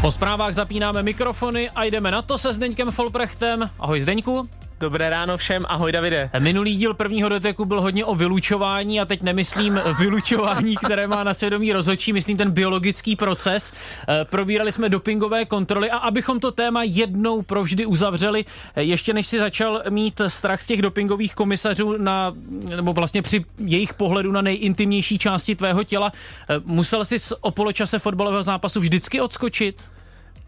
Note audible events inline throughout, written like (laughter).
Po zprávách zapínáme mikrofony a jdeme na to se Zdeňkem Folprechtem. Ahoj Zdeňku. Dobré ráno všem, ahoj Davide. Minulý díl prvního doteku byl hodně o vylučování a teď nemyslím (laughs) vylučování, které má na svědomí rozhodčí, myslím ten biologický proces. Eh, probírali jsme dopingové kontroly a abychom to téma jednou provždy uzavřeli, eh, ještě než si začal mít strach z těch dopingových komisařů na, nebo vlastně při jejich pohledu na nejintimnější části tvého těla, eh, musel jsi o poločase fotbalového zápasu vždycky odskočit?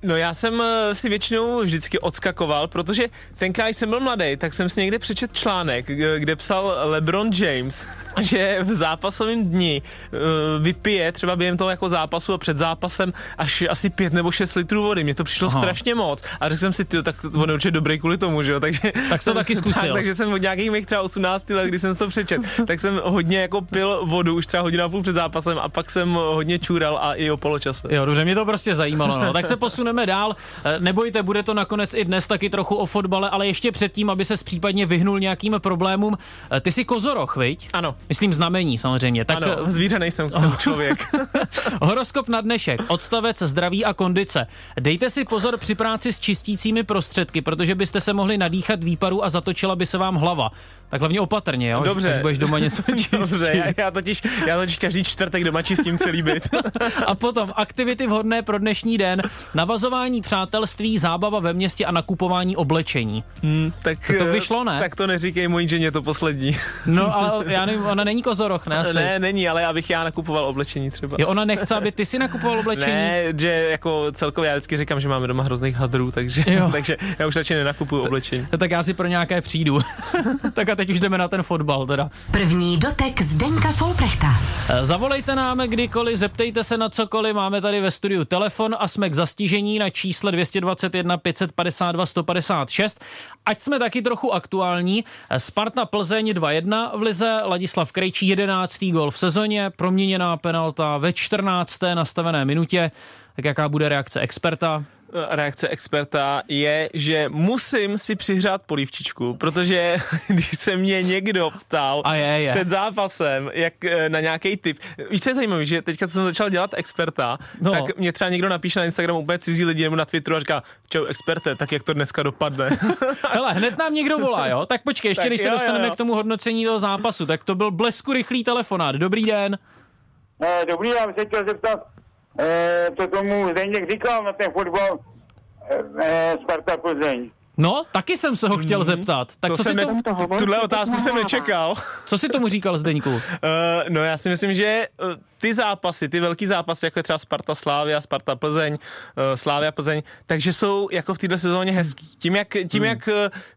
No já jsem eh, si většinou vždycky odskakoval, protože tenkrát, jsem byl mladý, tak jsem si někde přečet článek, kde psal LeBron James, (laughs) že v zápasovém dni eh, vypije třeba během toho jako zápasu a před zápasem až asi pět nebo šest litrů vody. Mně to přišlo Aha. strašně moc. A řekl jsem si, ty, tak on je určitě dobrý kvůli tomu, že jo? Takže, (laughs) tak to taky (laughs) zkusil. Tak, takže jsem od nějakých mých třeba 18 let, když jsem to přečet, tak jsem hodně jako pil vodu už třeba hodina a půl před zápasem a pak jsem hodně čůral a i o poločase. Jo, dobře, mě to prostě zajímalo. No. Tak se posuneme posuneme dál. Eh, nebojte, bude to nakonec i dnes taky trochu o fotbale, ale ještě předtím, aby se případně vyhnul nějakým problémům. Eh, ty jsi kozoroch, viď? Ano. Myslím znamení samozřejmě. Tak... Ano, eh, zvíře nejsem, (laughs) jsem člověk. (laughs) Horoskop na dnešek, odstavec zdraví a kondice. Dejte si pozor při práci s čistícími prostředky, protože byste se mohli nadýchat výparu a zatočila by se vám hlava. Tak hlavně opatrně, jo? Dobře. Až budeš doma něco (laughs) čistit. Dobře, já, já, totiž, já totiž každý čtvrtek doma čistím celý byt. (laughs) a potom aktivity vhodné pro dnešní den, navazování přátelství, zábava ve městě a nakupování oblečení. Hmm, tak, to by šlo, ne? Tak to neříkej mojí ženě, to poslední. no, ale (laughs) já nevím, ona není kozoroch, ne? Asi. Ne, není, ale abych já nakupoval oblečení třeba. Jo, ona nechce, aby ty si nakupoval oblečení? Ne, že jako celkově já vždycky říkám, že máme doma hrozných hadrů, takže, takže já už radši nenakupuju oblečení. Tak já si pro nějaké přijdu. tak a teď už jdeme na ten fotbal teda. První dotek Zdenka Folprechta. Eh, zavolejte nám kdykoliv, zeptejte se na cokoliv, máme tady ve studiu telefon a jsme k zastížení na čísle 221 552 156. Ať jsme taky trochu aktuální, eh, Sparta Plzeň 2-1 v Lize, Ladislav Krejčí 11. gol v sezóně, proměněná penalta ve 14. nastavené minutě. Tak jaká bude reakce experta? Reakce experta je, že musím si přihrát polívčičku, protože (laughs) když se mě někdo ptal a je, je. před zápasem jak eh, na nějaký tip, víš, co je zajímavé, že teďka jsem začal dělat experta, no. tak mě třeba někdo napíše na Instagramu úplně cizí lidi nebo na Twitteru a říká, čau experte, tak jak to dneska dopadne. (laughs) Hele, hned nám někdo volá, jo? Tak počkej, ještě tak než se dostaneme jo, jo. k tomu hodnocení toho zápasu, tak to byl blesku rychlý telefonát. Dobrý den. Eh, dobrý, já bych se chtěl zeptat, eh, co tomu Zdeněk říkal na ten fotbal eh, Sparta Plzeň. No, taky jsem se ho chtěl hmm. zeptat. Tak to co si ne, to... Tuhle otázku jsem nečekal. Co si tomu říkal Zdeňku? Uh, (laughs) no já si myslím, že uh, ty zápasy, ty velký zápasy, jako je třeba Sparta Slávia, Sparta Plzeň, uh, Slávia Plzeň, takže jsou jako v této sezóně hezký. Tím, jak, tím, hmm. jak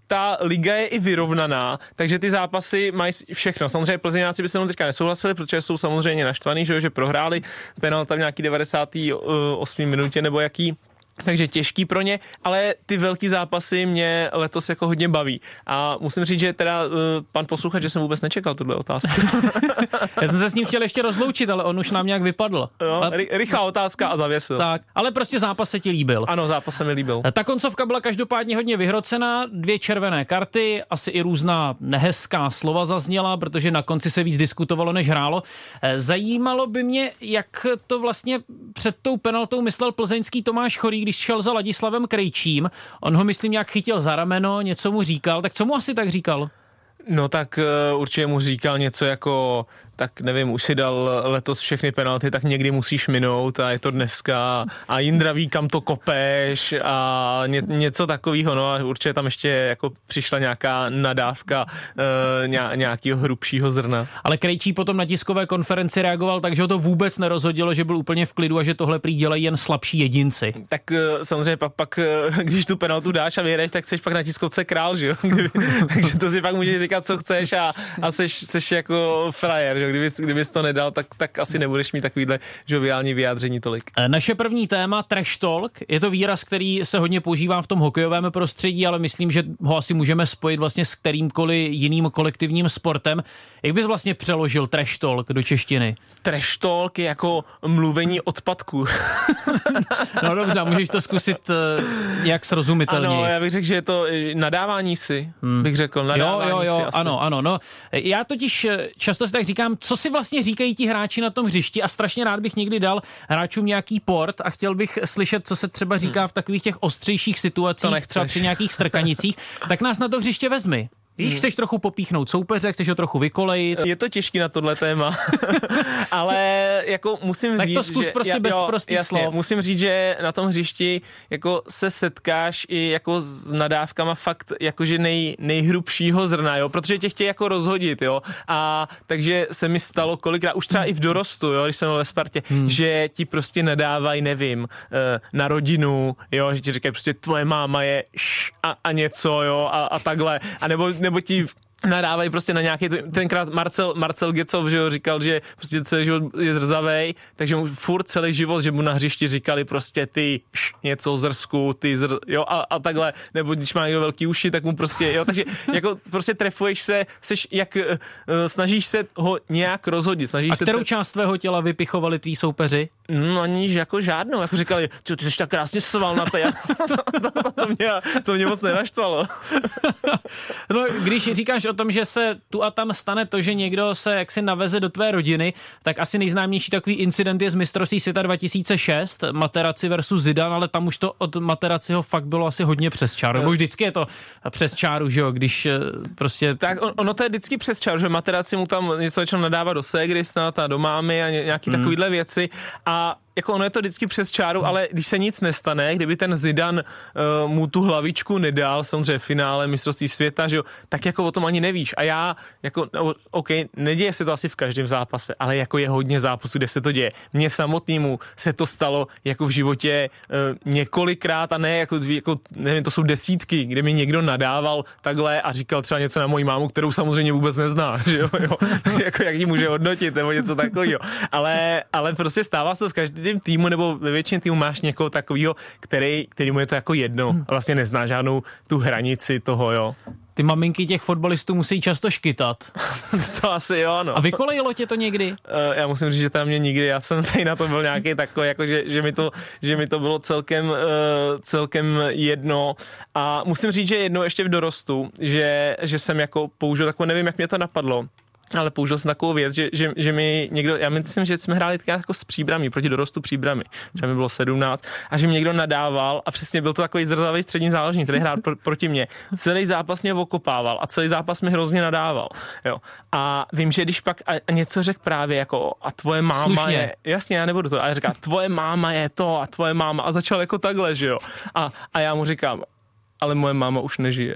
ta liga je i vyrovnaná, takže ty zápasy mají všechno. Samozřejmě Plzeňáci by se mnou teďka nesouhlasili, protože jsou samozřejmě naštvaný, že, že prohráli penalta v nějaký 98. minutě nebo jaký takže těžký pro ně, ale ty velký zápasy mě letos jako hodně baví. A musím říct, že teda uh, pan posluchač, že jsem vůbec nečekal tuhle otázku. (laughs) Já jsem se s ním chtěl ještě rozloučit, ale on už nám nějak vypadl. Jo, ale... rychlá otázka a zavěsil. Tak, ale prostě zápas se ti líbil. Ano, zápas se mi líbil. Ta koncovka byla každopádně hodně vyhrocená, dvě červené karty, asi i různá nehezká slova zazněla, protože na konci se víc diskutovalo, než hrálo. Eh, zajímalo by mě, jak to vlastně před tou penaltou myslel plzeňský Tomáš Chorý, když šel za Ladislavem Krejčím, on ho myslím nějak chytil za rameno, něco mu říkal, tak co mu asi tak říkal? No tak uh, určitě mu říkal něco jako tak nevím, už si dal letos všechny penalty, tak někdy musíš minout a je to dneska a Jindra ví, kam to kopeš a ně, něco takového, no a určitě tam ještě jako přišla nějaká nadávka e, nějakého hrubšího zrna. Ale Krejčí potom na tiskové konferenci reagoval tak, že ho to vůbec nerozhodilo, že byl úplně v klidu a že tohle prý dělají jen slabší jedinci. Tak e, samozřejmě pak, pak, e, když tu penaltu dáš a vyhraješ, tak chceš pak na tiskovce král, že jo? (laughs) Takže to si pak můžeš říkat, co chceš a, a seš, seš jako frajer, že? Kdybys, kdybys to nedal, tak, tak asi nebudeš mít takovýhle žoviální vyjádření tolik. E, naše první téma, trash talk, je to výraz, který se hodně používá v tom hokejovém prostředí, ale myslím, že ho asi můžeme spojit vlastně s kterýmkoliv jiným kolektivním sportem. Jak bys vlastně přeložil trash talk do češtiny? Trash talk je jako mluvení odpadku. (laughs) no dobře, můžeš to zkusit e, jak srozumitelně. Ano, já bych řekl, že je to e, nadávání si, hmm. bych řekl, nadávání jo, jo, jo, si asi. Ano, ano, no. Já totiž často si tak říkám, tam, co si vlastně říkají ti hráči na tom hřišti? A strašně rád bych někdy dal hráčům nějaký port a chtěl bych slyšet, co se třeba říká v takových těch ostřejších situacích, třeba při nějakých strkanicích, (laughs) tak nás na to hřiště vezmi. Víš, hmm. chceš trochu popíchnout soupeře, chceš ho trochu vykolejit. Je to těžký na tohle téma, (laughs) ale jako musím tak říct, to zkus že, prostě bez prostých jasně, slov. musím říct, že na tom hřišti jako se setkáš i jako s nadávkama fakt jakože nej, nejhrubšího zrna, jo, protože tě chtějí jako rozhodit, jo, a takže se mi stalo kolikrát, už třeba i v dorostu, jo, když jsem byl ve Spartě, hmm. že ti prostě nadávají, nevím, eh, na rodinu, jo, že ti říkají prostě tvoje máma je š a, a něco, jo, a, a takhle, a nebo nebo ti nadávají prostě na nějaký, tenkrát Marcel, Marcel Gecov, že jo, říkal, že prostě celý život je zrzavej, takže mu furt celý život, že mu na hřišti říkali prostě ty š, něco zrsku, ty zr, jo, a, a, takhle, nebo když má někdo velký uši, tak mu prostě, jo, takže jako prostě trefuješ se, seš jak, uh, snažíš se ho nějak rozhodit, snažíš a se... kterou část tvého těla vypichovali tví soupeři? No ani jako žádnou, jako říkali, ty, ty jsi tak krásně svalnatý, to, to, (laughs) to, mě, to mě moc nenaštvalo. (laughs) no, když říkáš o tom, že se tu a tam stane to, že někdo se jaksi naveze do tvé rodiny, tak asi nejznámější takový incident je z mistrovství světa 2006, Materaci versus Zidan, ale tam už to od Materaciho fakt bylo asi hodně přes čáru. Nebo vždycky je to přes čáru, že jo, když eh, prostě... Tak ono to je vždycky přes čáru, že Materaci mu tam něco začal nadávat do ségry snad a do mámy a nějaký hmm. takovýhle věci a あ。Jako ono je to vždycky přes čáru, ale když se nic nestane, kdyby ten Zidan uh, mu tu hlavičku nedal, samozřejmě v finále mistrovství světa, že jo, tak jako o tom ani nevíš. A já, jako, no, OK, neděje se to asi v každém zápase, ale jako je hodně zápasů, kde se to děje. Mně samotnému se to stalo jako v životě uh, několikrát a ne jako, jako, nevím, to jsou desítky, kde mi někdo nadával takhle a říkal třeba něco na moji mámu, kterou samozřejmě vůbec nezná, (laughs) že jo, jo. (laughs) jako jak ji může hodnotit nebo něco takového. Ale, ale prostě stává se to v každém každém týmu nebo ve většině týmu máš někoho takového, který, který mu je to jako jedno a vlastně nezná žádnou tu hranici toho, jo. Ty maminky těch fotbalistů musí často škytat. (laughs) to asi jo, no. A vykolejilo tě to někdy? Uh, já musím říct, že tam mě nikdy, já jsem tady na to byl nějaký takový, jako že, že, mi to, že mi to bylo celkem, uh, celkem jedno. A musím říct, že jedno ještě v dorostu, že, že jsem jako použil, jako nevím, jak mě to napadlo, ale použil jsem takovou věc, že, že, že mi někdo, já myslím, že jsme hráli jako s příbrami, proti dorostu příbrami, třeba mi bylo 17, a že mi někdo nadával a přesně byl to takový zrzavý střední záložník, který hrál pr- proti mně. Celý zápas mě okopával a celý zápas mi hrozně nadával. Jo. A vím, že když pak a, a něco řekl právě jako a tvoje máma Slušně. je, jasně, já nebudu to, a říká, tvoje máma je to a tvoje máma a začal jako takhle, že jo. A, a já mu říkám, ale moje máma už nežije.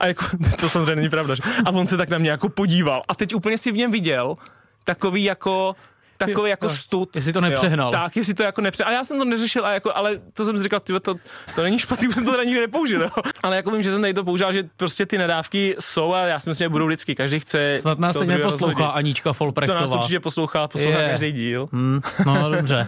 a jako, to samozřejmě není pravda. Že? A on se tak na mě jako podíval a teď úplně si v něm viděl takový jako takový jako no, stud. Jestli to nepřehnal. Jo. Tak, jestli to jako nepřehnal. A já jsem to neřešil, a jako, ale to jsem si říkal, tyhle, to, to není špatný, (laughs) už jsem to teda nikdy nepoužil. Jo. Ale jako vím, že jsem tady to použil, že prostě ty nadávky jsou a já si myslím, že budou vždycky. Každý chce. Snad nás teď neposlouchá rozhodit. Anička Folprechtová. To nás určitě poslouchá, poslouchá je. každý díl. Hmm, no dobře.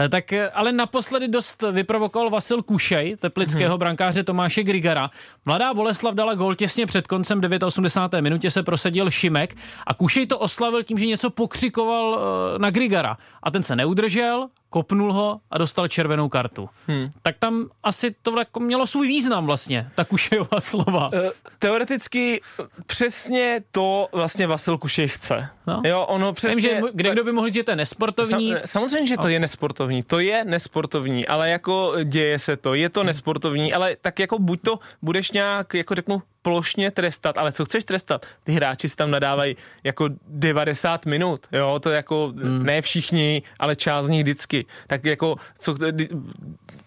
Eh, (laughs) tak ale naposledy dost vyprovokoval Vasil Kušej, teplického hmm. brankáře Tomáše Grigara. Mladá Boleslav dala gol těsně před koncem 89. minutě se prosadil Šimek a Kušej to oslavil tím, že něco pokřikoval eh, na Grigara. A ten se neudržel, kopnul ho a dostal červenou kartu. Hmm. Tak tam asi to jako mělo svůj význam vlastně, ta Kušejová (laughs) slova. Uh, teoreticky přesně to vlastně Vasil Kušej chce. No. Jo, ono přesně... Vím, že kde kdo by mohl říct, že to je nesportovní? Sam, samozřejmě, že to je nesportovní. To je nesportovní, ale jako děje se to. Je to hmm. nesportovní, ale tak jako buď to budeš nějak, jako řeknu, plošně trestat, ale co chceš trestat? Ty hráči si tam nadávají jako 90 minut, jo, to jako hmm. ne všichni, ale část z nich vždycky. Tak jako, co,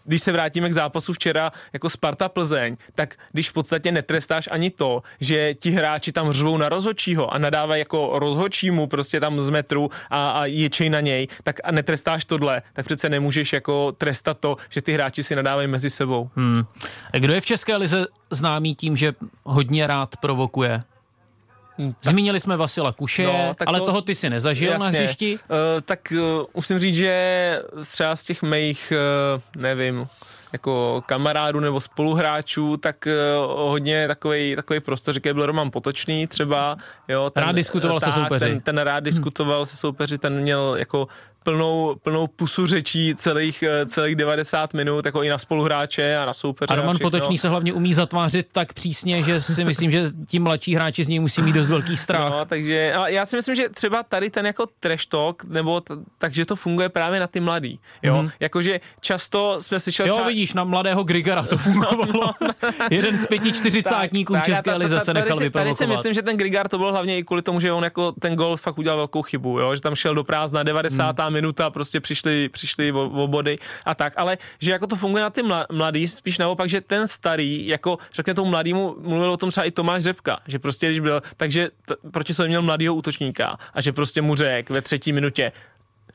když se vrátíme k zápasu včera jako Sparta Plzeň, tak když v podstatě netrestáš ani to, že ti hráči tam řvou na rozhodčího a nadávají jako rozhodčímu prostě tam z metru a, a ječej na něj, tak a netrestáš tohle, tak přece nemůžeš jako trestat to, že ty hráči si nadávají mezi sebou. Hmm. Kdo je v České lize známý tím, že hodně rád provokuje? Hmm, Zmínili jsme Vasila Kuše, no, ale to, toho ty si nezažil jasně. na hřišti? Uh, tak uh, musím říct, že třeba z těch mých, uh, nevím, jako kamarádů nebo spoluhráčů, tak uh, hodně takový takový prostor, že byl Roman Potočný třeba. Jo, ten, rád diskutoval tak, se soupeři. Ten, ten rád diskutoval hmm. se soupeři, ten měl jako plnou, plnou pusu řečí celých, eh, celých 90 minut, jako i na spoluhráče a na soupeře. A Roman všechno. Potočný se hlavně umí zatvářit tak přísně, že si myslím, že ti mladší hráči z něj musí mít dost velký strach. No, takže a já si myslím, že třeba tady ten jako trash talk, nebo t- takže to funguje právě na ty mladý. Jo, mm-hmm. jakože často jsme slyšeli Jo, třeba... vidíš, na mladého Grigara to (laughs) fungovalo. Jeden z pěti čtyřicátníků v České a lize se tady nechal si, Tady si vyprovokovat. myslím, že ten Grigar to bylo hlavně i kvůli tomu, že on jako ten gol fakt udělal velkou chybu, jo? že tam šel do prázdna 90. Hmm. Minuta, prostě přišli, přišli o, o, body a tak, ale že jako to funguje na ty mla- mladý, spíš naopak, že ten starý, jako řekne tomu mladýmu, mluvil o tom třeba i Tomáš Řepka, že prostě když byl, takže t- proti sobě měl mladýho útočníka a že prostě mu řekl ve třetí minutě,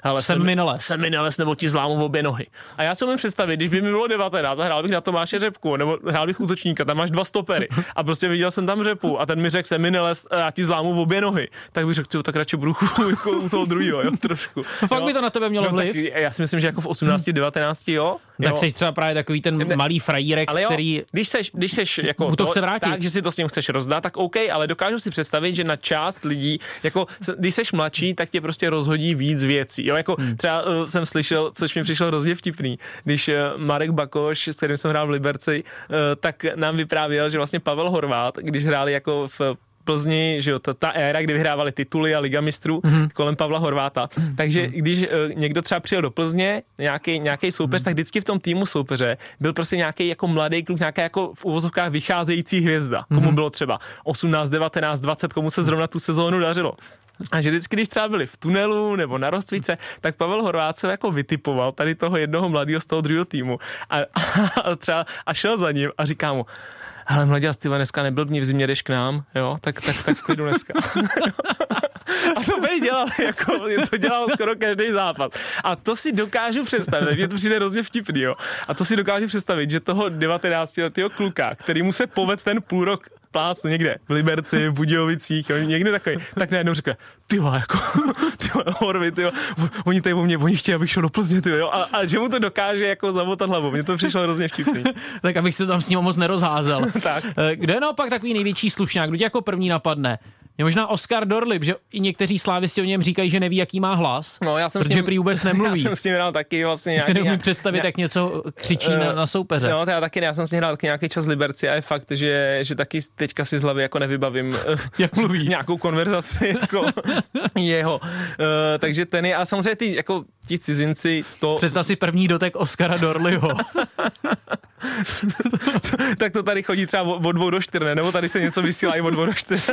ale Jsem Mineles. Jsem Mineles, nebo ti zlámu obě nohy. A já si umím představit, když by mi bylo 19, hrál bych na Tomáše Řepku, nebo hrál bych útočníka, tam máš dva stopery. A prostě viděl jsem tam Řepu a ten mi řekl, jsem Mineles, a já ti zlámu obě nohy. Tak bych řekl, "Tyjo, tak radši budu (laughs) jako u toho druhého, jo, trošku. Fakt jo. by to na tebe mělo no, vliv? Tak já si myslím, že jako v 18, 19, jo. Tak jo. jsi třeba právě takový ten malý frajírek, Ale jo, který... když seš, když seš jako Mu to chce vrátit. tak, že si to s ním chceš rozdat, tak OK, ale dokážu si představit, že na část lidí, jako když seš mladší, tak tě prostě rozhodí víc věcí. Jo, jako hmm. třeba uh, jsem slyšel, což mi přišlo hrozně vtipný, když uh, Marek Bakoš, s kterým jsem hrál v Liberci, uh, tak nám vyprávěl, že vlastně Pavel Horvát, když hráli jako v Plzni, že jo, ta, ta éra, kdy vyhrávali tituly a Liga mistrů mm-hmm. kolem Pavla Horváta. Takže když uh, někdo třeba přijel do Plzně, nějaký, nějaký soupeř, mm-hmm. tak vždycky v tom týmu soupeře byl prostě nějaký jako mladý kluk, nějaká jako v uvozovkách vycházející hvězda. Komu bylo třeba 18, 19, 20, komu se zrovna tu sezónu dařilo. A že vždycky, když třeba byli v tunelu nebo na rozcvice, tak Pavel Horvát se jako vytipoval tady toho jednoho mladého z toho druhého týmu a, a třeba a šel za ním a říká mu, hele mladě, ty dneska neblbni, v zimě jdeš k nám, jo, tak, tak, tak v klidu dneska. A to prý dělal, jako, to dělal skoro každý západ. A to si dokážu představit, mě to přijde hrozně vtipný, jo. A to si dokážu představit, že toho 19 letého kluka, který mu se poved ten půl rok plácnu někde v Liberci, v Budějovicích, jo, někde takový, tak najednou řekne, ty jako, (laughs) ty horvy, ty oni tady o mě, oni chtějí, abych šel do Plzně, ty jo, a, a, že mu to dokáže jako zamotat hlavu, mně to přišlo hrozně vtipný. (laughs) Tak abych se to tam s ním moc nerozházel. (laughs) Tak. Eh, Kdo je naopak takový největší slušňák? Kdo tě jako první napadne? Je možná Oscar Dorlip, že i někteří slávisti o něm říkají, že neví, jaký má hlas, No, já jsem s protože ním- prý vůbec nemluví. (laughs) Já jsem s ním hrál taky vlastně Já si nějaký- neumím představit, nějak- jak něco křičí na, na soupeře. No, to já taky ne, já jsem s ním hrál taky nějaký čas Liberci a je fakt, že, že taky teďka si z hlavy jako nevybavím eh, (laughs) Jak mluví. nějakou konverzaci jako (laughs) jeho. Uh, takže ten je, a samozřejmě ty, jako ti cizinci, to, Představ si první dotek Oscara Dorliho. (laughs) tak to tady chodí třeba od dvou do čtyř, ne? nebo tady se něco vysílá i od dvou do čtyř.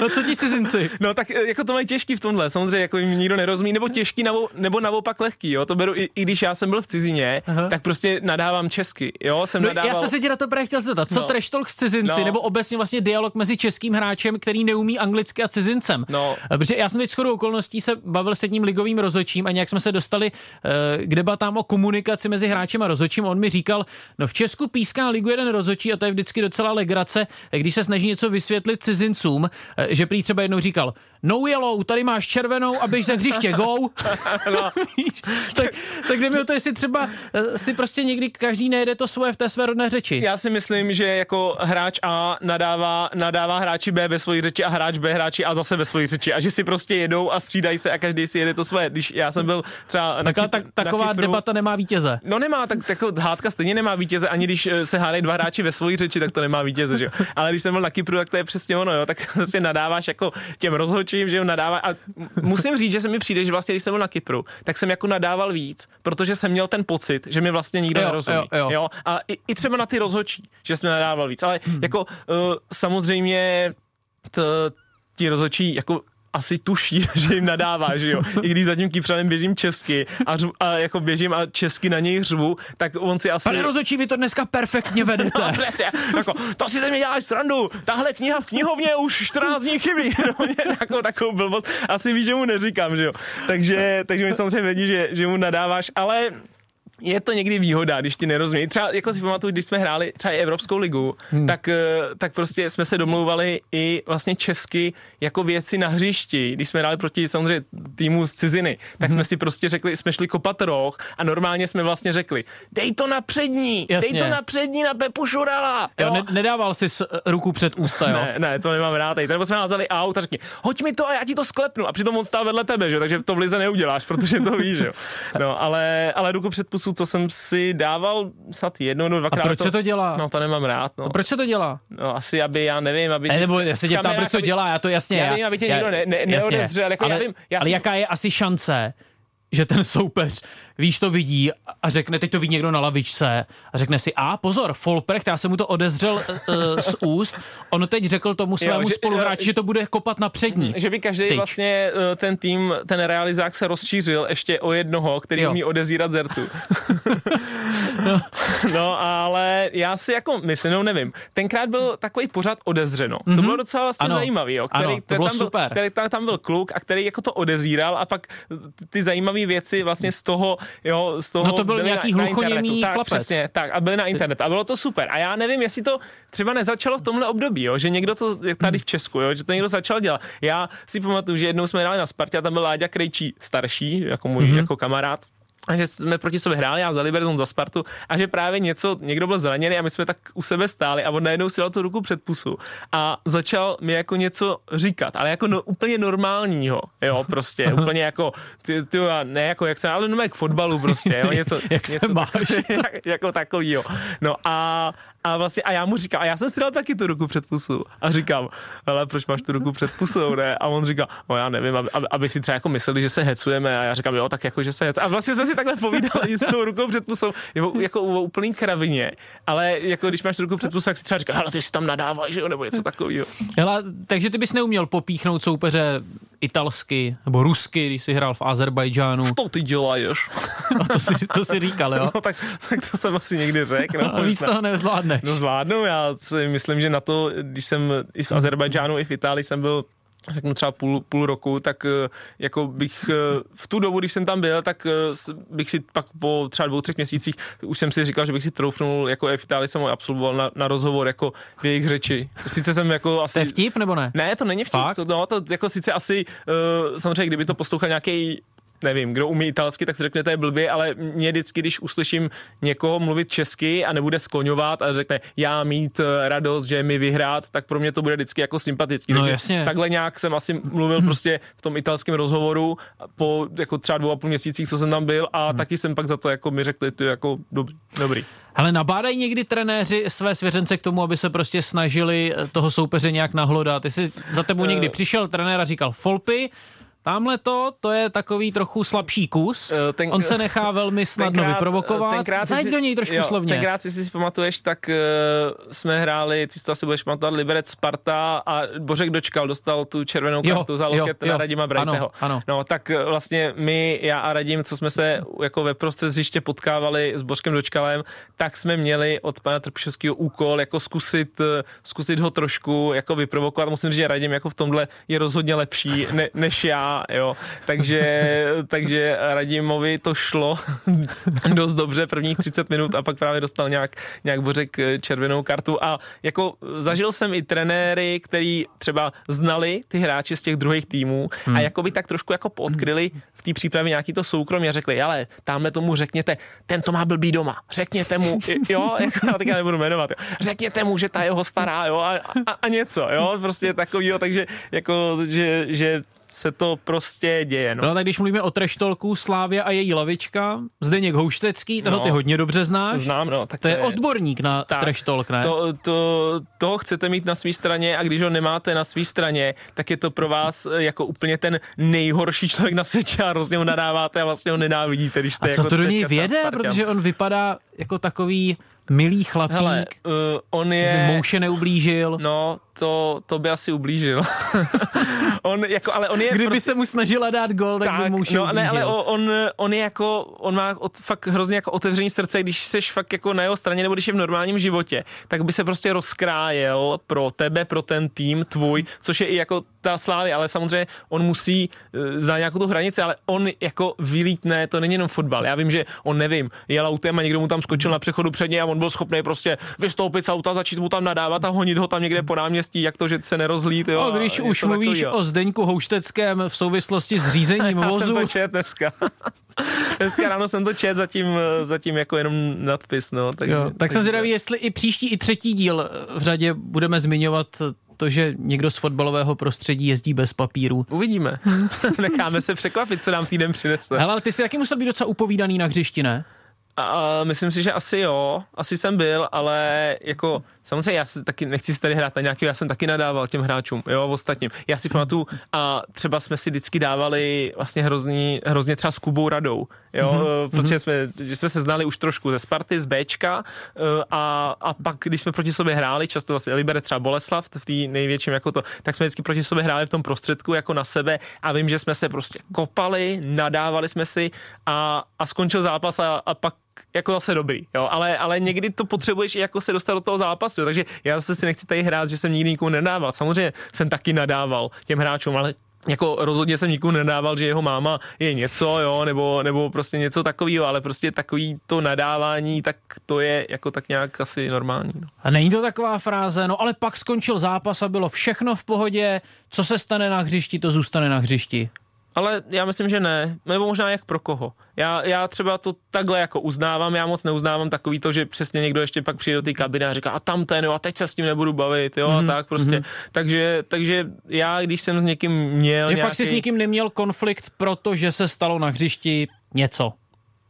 No co ti cizinci? No tak eh, jako to mají těžký v tomhle, samozřejmě jako jim nikdo nerozumí, nebo těžký, nebo, nebo naopak lehký, jo, to beru, i, i když já jsem byl v cizině, Aha. tak prostě nadávám česky, jo, jsem No, nadával. já jsem se tě na to právě chtěl zeptat. Co No. trash talk s cizinci, No. nebo obecně vlastně dialog mezi českým hráčem, který neumí anglicky a cizincem? No. Protože já jsem teď shodou okolností se bavil s jedním ligovým rozhodčím a nějak jsme se dostali uh, k debatám o komunikaci mezi hráčem a rozhodčím. On mi říkal, no v Česku píská ligu jeden rozhodčí a to je vždycky docela legrace, eh, když se snaží něco vysvětlit cizincům, eh, že prý třeba jednou říkal, no yellow, tady máš červenou a běž za hřiště, go. (laughs) No. (laughs) Tak, tak jde mi o to, jestli třeba eh, si prostě někdy každý nejde to svoje v té své rodné řeči. Já si myslím, že jako hráč A nadává, nadává hráči B ve svoji řeči a hráč B hráči A zase ve svoji řeči a že si prostě jedou a střídají se a každý si jede to své. Když já jsem byl třeba na, Kypr- tak, na taková Kypru, debata nemá vítěze. No nemá, tak jako hádka stejně nemá vítěze, ani když eh, se hádají dva hráči ve svoji řeči, tak to nemá vítěze, že jo. Ale když jsem byl na Kypru, tak to je přesně ono, jo, tak vlastně (laughs) nadáváš jako těm rozhodčím, že jo, nadává. A musím říct, že se mi přijde, že vlastně, když jsem byl na Kypru, tak jsem jako nadával víc, protože jsem měl ten pocit, že mi vlastně nikdo Jo, nerozumí. jo, jo. A i, i, třeba na ty rozhodčí, že jsem nadával víc. Ale hmm. jako uh, samozřejmě t, ti rozhodčí jako asi tuší, (laughs) že jim nadává, že jo. I když za tím Kypřanem běžím česky a, řvu, a jako běžím a česky na něj řvu, tak on si asi... Pane rozhodčí, vy to dneska perfektně vedete. (laughs) No, přesně, jako, to si ze mě děláš srandu, tahle kniha v knihovně už 14 dní chybí, (laughs) no, jako takovou blbost, asi víš, že mu neříkám, že jo. Takže, takže mi samozřejmě vědí, že, že mu nadáváš, ale je to někdy výhoda, když ti nerozumí. Třeba, jako si pamatuju, když jsme hráli třeba i Evropskou ligu, hmm. tak, eh, tak prostě jsme se domlouvali i vlastně česky jako věci na hřišti. Když jsme hráli proti samozřejmě týmu z ciziny, tak hmm. jsme si prostě řekli, jsme šli kopat roh a normálně jsme vlastně řekli, dej to na přední, Jasně. dej to na přední na Pepu Šurala. Jo, ne, nedával jsi ruku před ústa, jo? Ne, ne, to nemám rád. Tady jsme házeli aut a řekni, hoď mi to a já ti to sklepnu. A přitom on stál vedle tebe, že? takže to v lize neuděláš, protože to víš, jo. (laughs) No, ale, ale ruku před pusu to jsem si dával snad jednou nebo dvakrát. A proč to, se to dělá? No to nemám rád. No. A proč se to dělá? No asi, aby já nevím, aby... Ne, nebo já se tě ptám, proč to dělá, já to jasně... Já, já vím, aby tě já, někdo ne, ne, neodezřel, jako ale, já vím. Já ale si... jaká je asi šance, že ten soupeř, víš, to vidí a řekne, teď to vidí někdo na lavičce a řekne si, a pozor, Folprecht, já jsem mu to odezřel uh, z úst, on teď řekl tomu svému jo, že, spoluhráči, že to bude kopat na přední. Že by každý Tyč. vlastně uh, ten tým, ten realizák se rozšířil ještě o jednoho, který jo. umí odezírat zertu. (laughs) no. no. ale já si jako myslím, no nevím, tenkrát byl takový pořád odezřeno. Mm-hmm. To Mhm. bylo docela vlastně ano. zajímavý, jo, který, ano, to bylo tam super. Byl, který tam, tam byl kluk a který jako to odezíral a pak ty zajímavé věci vlastně z toho, jo, z toho No to byl byly nějaký na, na internetu. Tak, chlapec. přesně, tak a byly na internet a bylo to super. A já nevím, jestli to třeba nezačalo v tomhle období, jo, že někdo to tady v Česku, jo, že to někdo začal dělat. Já si pamatuju, že jednou jsme hráli na Spartě a tam byl Láďa Krejčí starší, jako můj mm-hmm. jako kamarád. A že jsme proti sobě hráli, já za Liberzon, za Spartu, a že právě něco, někdo byl zraněný a my jsme tak u sebe stáli a on najednou si dal tu ruku před pusu a začal mi jako něco říkat, ale jako no, úplně normálního, jo, prostě, (laughs) úplně jako, ty, ty, ne jako jak se, ale no k fotbalu prostě, jo, (laughs) něco, Jak se něco, máš? (laughs) jak, jako takový, jo. No a, a vlastně, a já mu říkám, a já jsem si dal taky tu ruku před pusu. A říkám, ale proč máš tu ruku před pusou, ne? A on říká, no já nevím, aby, aby, si třeba jako mysleli, že se hecujeme. A já říkám, jo, tak jako, že se hecujeme. A vlastně jsme si takhle povídali s tou rukou před pusou, jako, jako u úplný kravině. Ale jako když máš tu ruku před pusou, tak si třeba říká, hele, ty si tam nadávají, že jo, nebo něco takového. Hele, takže ty bys neuměl popíchnout soupeře italsky nebo rusky, když jsi hrál v Azerbajdžánu. To ty děláš. (laughs) No, to, si, to si říkal, jo? No, tak, tak to jsem asi někdy řekl. No, A víc toho nezvládneš. No zvládnu, já si myslím, že na to, když jsem i v Azerbajdžánu, i v Itálii jsem byl řeknu třeba půl, půl roku, tak eh, jako bych eh, v tu dobu, když jsem tam byl, tak eh, bych si pak po třeba dvou, třech měsících už jsem si říkal, že bych si troufnul, jako v Itálii jsem ho absolvoval na, na rozhovor jako v jejich řeči. Sice jsem jako asi... To je vtip, nebo ne? Ne, to není vtip. Fakt? To, no, to jako sice asi, uh, samozřejmě, kdyby to poslouchal nějaký nevím, kdo umí italsky, tak si řekne, to je blbě, ale mě vždycky, když uslyším někoho mluvit česky a nebude skloňovat a řekne, já mít eh, radost, že mi vyhrát, tak pro mě to bude vždycky jako sympatický. No Takže jasně. Takhle nějak jsem asi mluvil (clears throat) prostě v tom italském rozhovoru po jako třeba dvou a půl měsících, co jsem tam byl a Hmm. taky jsem pak za to jako mi řekli, to je jako dobrý. dobrý. Ale nabádají někdy trenéři své svěřence k tomu, aby se prostě snažili eh, toho soupeře nějak nahlodat. Ty jsi za tebou někdy přišel trenér a říkal Folpy, Tamhle to, to je takový trochu slabší kus. Eh, ten- On se nechá velmi snadno (laughs) vyprovokovat. tenkrát Zajď si- do něj trošku jo, slovně. Tenkrát, jestli si pamatuješ, tak uh, jsme hráli, ty si to asi budeš pamatovat, Liberec Sparta a Bořek dočkal, dostal tu červenou Jo, kartu za jo, loket jo. na Radima Brajteho. Ano, ano. No tak eh, vlastně my, já a Radim, co jsme se jako ve prostřed hřiště potkávali s Bořkem dočkalem, tak jsme měli od pana Trpišovského úkol jako zkusit, zkusit ho trošku jako vyprovokovat. Musím říct, že Radim jako v tomhle je rozhodně lepší ne, než já, jo. Takže, takže Radimovi to šlo (laughs) dost dobře prvních 30 minut a pak právě dostal nějak, nějak Bořek eh, červenou kartu a jako zažil jsem i trenéry, který třeba znali ty hráče z těch druhých týmů hmm. a jako by tak trošku jako podkryli v té přípravě nějaký to soukromí a řekli, ale tamhle tomu řekněte, ten to má blbý doma, řekněte mu, jo, (laughs) jako já teďka nebudu jmenovat, jo. řekněte mu, že ta jeho stará, jo, a, a, a něco, jo, prostě takovýho, takže jako, že, že se to prostě děje, no. No tak když mluvíme o treštolku Slávia a její lavička, Zdeněk Houštecký, toho No. ty hodně dobře znáš. Znám, no. Tak To je odborník na treštolk, ne? To, to, toho chcete mít na své straně a když ho nemáte na své straně, tak je to pro vás jako úplně ten nejhorší člověk na světě a hrozně ho nadáváte a vlastně ho nenávidíte, když jste A co jako to do něj věde? Protože on vypadá jako takový milý chlapík, Hele, uh, on je... mouše neublížil. No, to, to by asi ublížil. (laughs) on, jako, ale on je Kdyby prostě, se mu snažila dát gol, tak, by mouše no, ne, ale ublížil. on, on je jako, on má od, fakt hrozně jako otevřený srdce, když seš fakt jako na jeho straně, nebo když je v normálním životě, tak by se prostě rozkrájel pro tebe, pro ten tým tvůj, což je i jako ta slávy, ale samozřejmě on musí uh, za nějakou tu hranici, ale on jako vylítne, to není jenom fotbal. Já vím, že on nevím, jel autem a někdo mu tam skočil na přechodu před něj a on byl schopný prostě vystoupit z auta, začít mu tam nadávat a honit ho tam někde po náměstí, jak to, že se nerozlít. Jo, No, když a už mluvíš takovýho. o Zdeňku Houšteckém v souvislosti s řízením (laughs) Já vozu, jsem to čet dneska. (laughs) dneska ráno jsem to čet, zatím, zatím jako jenom nadpis, no. Tak, jo, tak jsem zvědavý, jestli i příští, i třetí díl v řadě budeme zmiňovat to, že někdo z fotbalového prostředí jezdí bez papíru. Uvidíme. (laughs) Necháme se překvapit, co nám týden přinese. Hele, ale ty jsi taky musel být docela upovídaný na hřišti, ne? A, myslím si, že asi jo, asi jsem byl, ale jako samozřejmě já si taky nechci si tady hrát na nějaký, já jsem taky nadával těm hráčům, jo, v ostatním. Já si pamatuju, a třeba jsme si vždycky dávali vlastně hrozný, hrozně třeba s Kubou radou, jo, mm-hmm. protože jsme, že jsme se znali už trošku ze Sparty, z Bčka eh, a, a pak, když jsme proti sobě hráli, často vlastně Libere třeba Boleslav v té největším jako to, tak jsme vždycky proti sobě hráli v tom prostředku jako na sebe a vím, že jsme se prostě kopali, nadávali jsme si a, a skončil zápas a, a pak jako zase dobrý, jo, ale, ale někdy to potřebuješ jako se dostat do toho zápasu, jo, takže já zase si nechci tady hrát, že jsem nikdy nikomu nedával. Samozřejmě jsem taky nadával těm hráčům, ale jako rozhodně jsem nikomu nedával, že jeho máma je něco, jo, nebo, nebo prostě něco takového, ale prostě takový to nadávání, tak to je jako tak nějak asi normální. No. A není to taková fráze, no ale pak skončil zápas a bylo všechno v pohodě, co se stane na hřišti, to zůstane na hřišti. Ale já myslím, že ne. Nebo možná jak pro koho. Já, já třeba to takhle jako uznávám, já moc neuznávám takový to, že přesně někdo ještě pak přijde do té kabiny a říká, a tam ten, jo, a teď se s tím nebudu bavit, jo, mm-hmm. a tak prostě. Mm-hmm. Takže, takže já, když jsem s někým měl Že nějaký... fakt si s nikým neměl konflikt, protože se stalo na hřišti něco.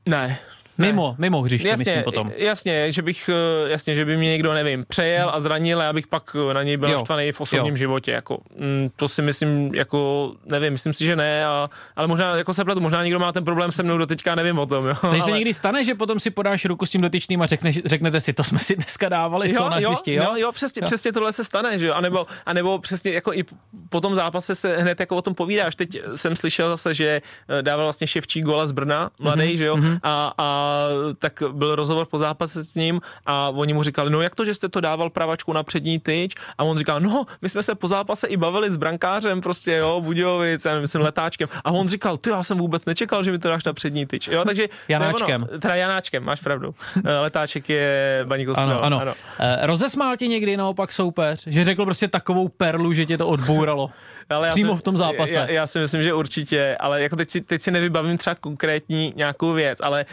Ne, Mimo, mimo hřiště, jasně, myslím potom. Jasně, že bych, eh, jasně, že by mě někdo, nevím, přejel a zranil a já bych pak eh, na něj byl Jo. naštvaný v osobním Jo. životě, jako, mm, to si myslím, jako, nevím, myslím si, že ne, a, ale možná, jako se pletu, možná někdo má ten problém se mnou do teďka, nevím o tom, jo. Takže se ale- někdy stane, že potom si podáš ruku s tím dotyčným a řekneš, řeknete si, to jsme si dneska dávali, co na hřišti, jo? jo, jo, přesně, jo. přesně tohle se stane, že jo, a nebo, a nebo přesně jako i po tom zápase se hned jako o tom povídáš. Teď jsem slyšel zase, že eh, dával vlastně Ševčík gola z Brna, mladý, Mhm, mm-hmm. že jo, a, a tak byl rozhovor po zápase s ním a oni mu říkali, no jak to, že jste to dával pravačku na přední tyč a on říkal, no my jsme se po zápase i bavili s brankářem prostě, jo, Budějovic, já myslím letáčkem a on říkal, ty já jsem vůbec nečekal, že mi to dáš na přední tyč, jo, takže Janáčkem. Ono, teda Janáčkem, máš pravdu. Eh, Letáček je Baník Ostrava, Ano, ano. ano. Rozesmál tě někdy naopak soupeř, že řekl prostě takovou perlu, že tě to odbouralo. (laughs) Ale já Přímo si, v tom zápase. Já, já si myslím, že určitě, ale jako teď si, teď si nevybavím třeba konkrétní nějakou věc, ale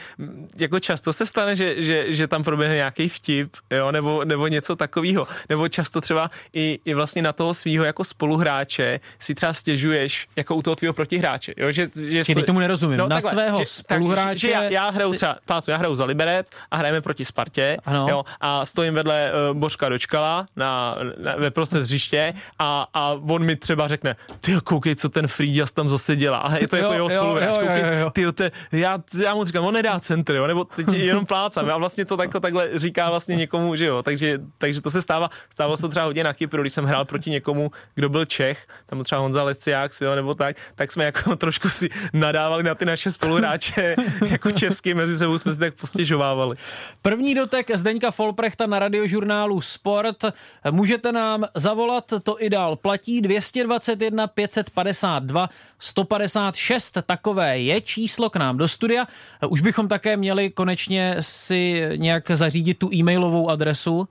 jako často se stane, že, že, že tam proběhne nějaký vtip, jo, nebo, nebo něco takového, nebo často třeba i, i vlastně na toho svého jako spoluhráče si třeba stěžuješ jako u toho tvého protihráče, jo, že, že Čili tomu nerozumím. Na svého že, spoluhráče Tak, že, že já, já hraju si- třeba, pácu, já hraju za Liberec a hrajeme proti Spartě, Ano. jo, a stojím vedle uh, Božka Dočkala na, na, ve prostřed hřiště a, a on mi třeba řekne, ty koukej, co ten Frýďas tam zase dělá. A je to (laughs) jako Jo, jeho jo, spoluhráč, koukej, te, já, já mu říkám, on nedá centr, jo, nebo teď jenom plácám. A vlastně to takhle, takhle říká vlastně někomu, že jo. Takže, takže to se stává, stávalo se to třeba hodně na Kypru, když jsem hrál proti někomu, kdo byl Čech, tam třeba Honza Leciák, jo, nebo tak, tak jsme jako (laughs) trošku si nadávali na ty naše spoluhráče, (laughs) jako česky, mezi sebou jsme si tak postěžovávali. První dotek Zdeňka Folprechta na radiožurnálu Sport. Můžete nám zavolat, to i dál platí, 221 552 156, takové je číslo k nám do studia. Už bychom také měli konečně si nějak zařídit tu e-mailovou adresu,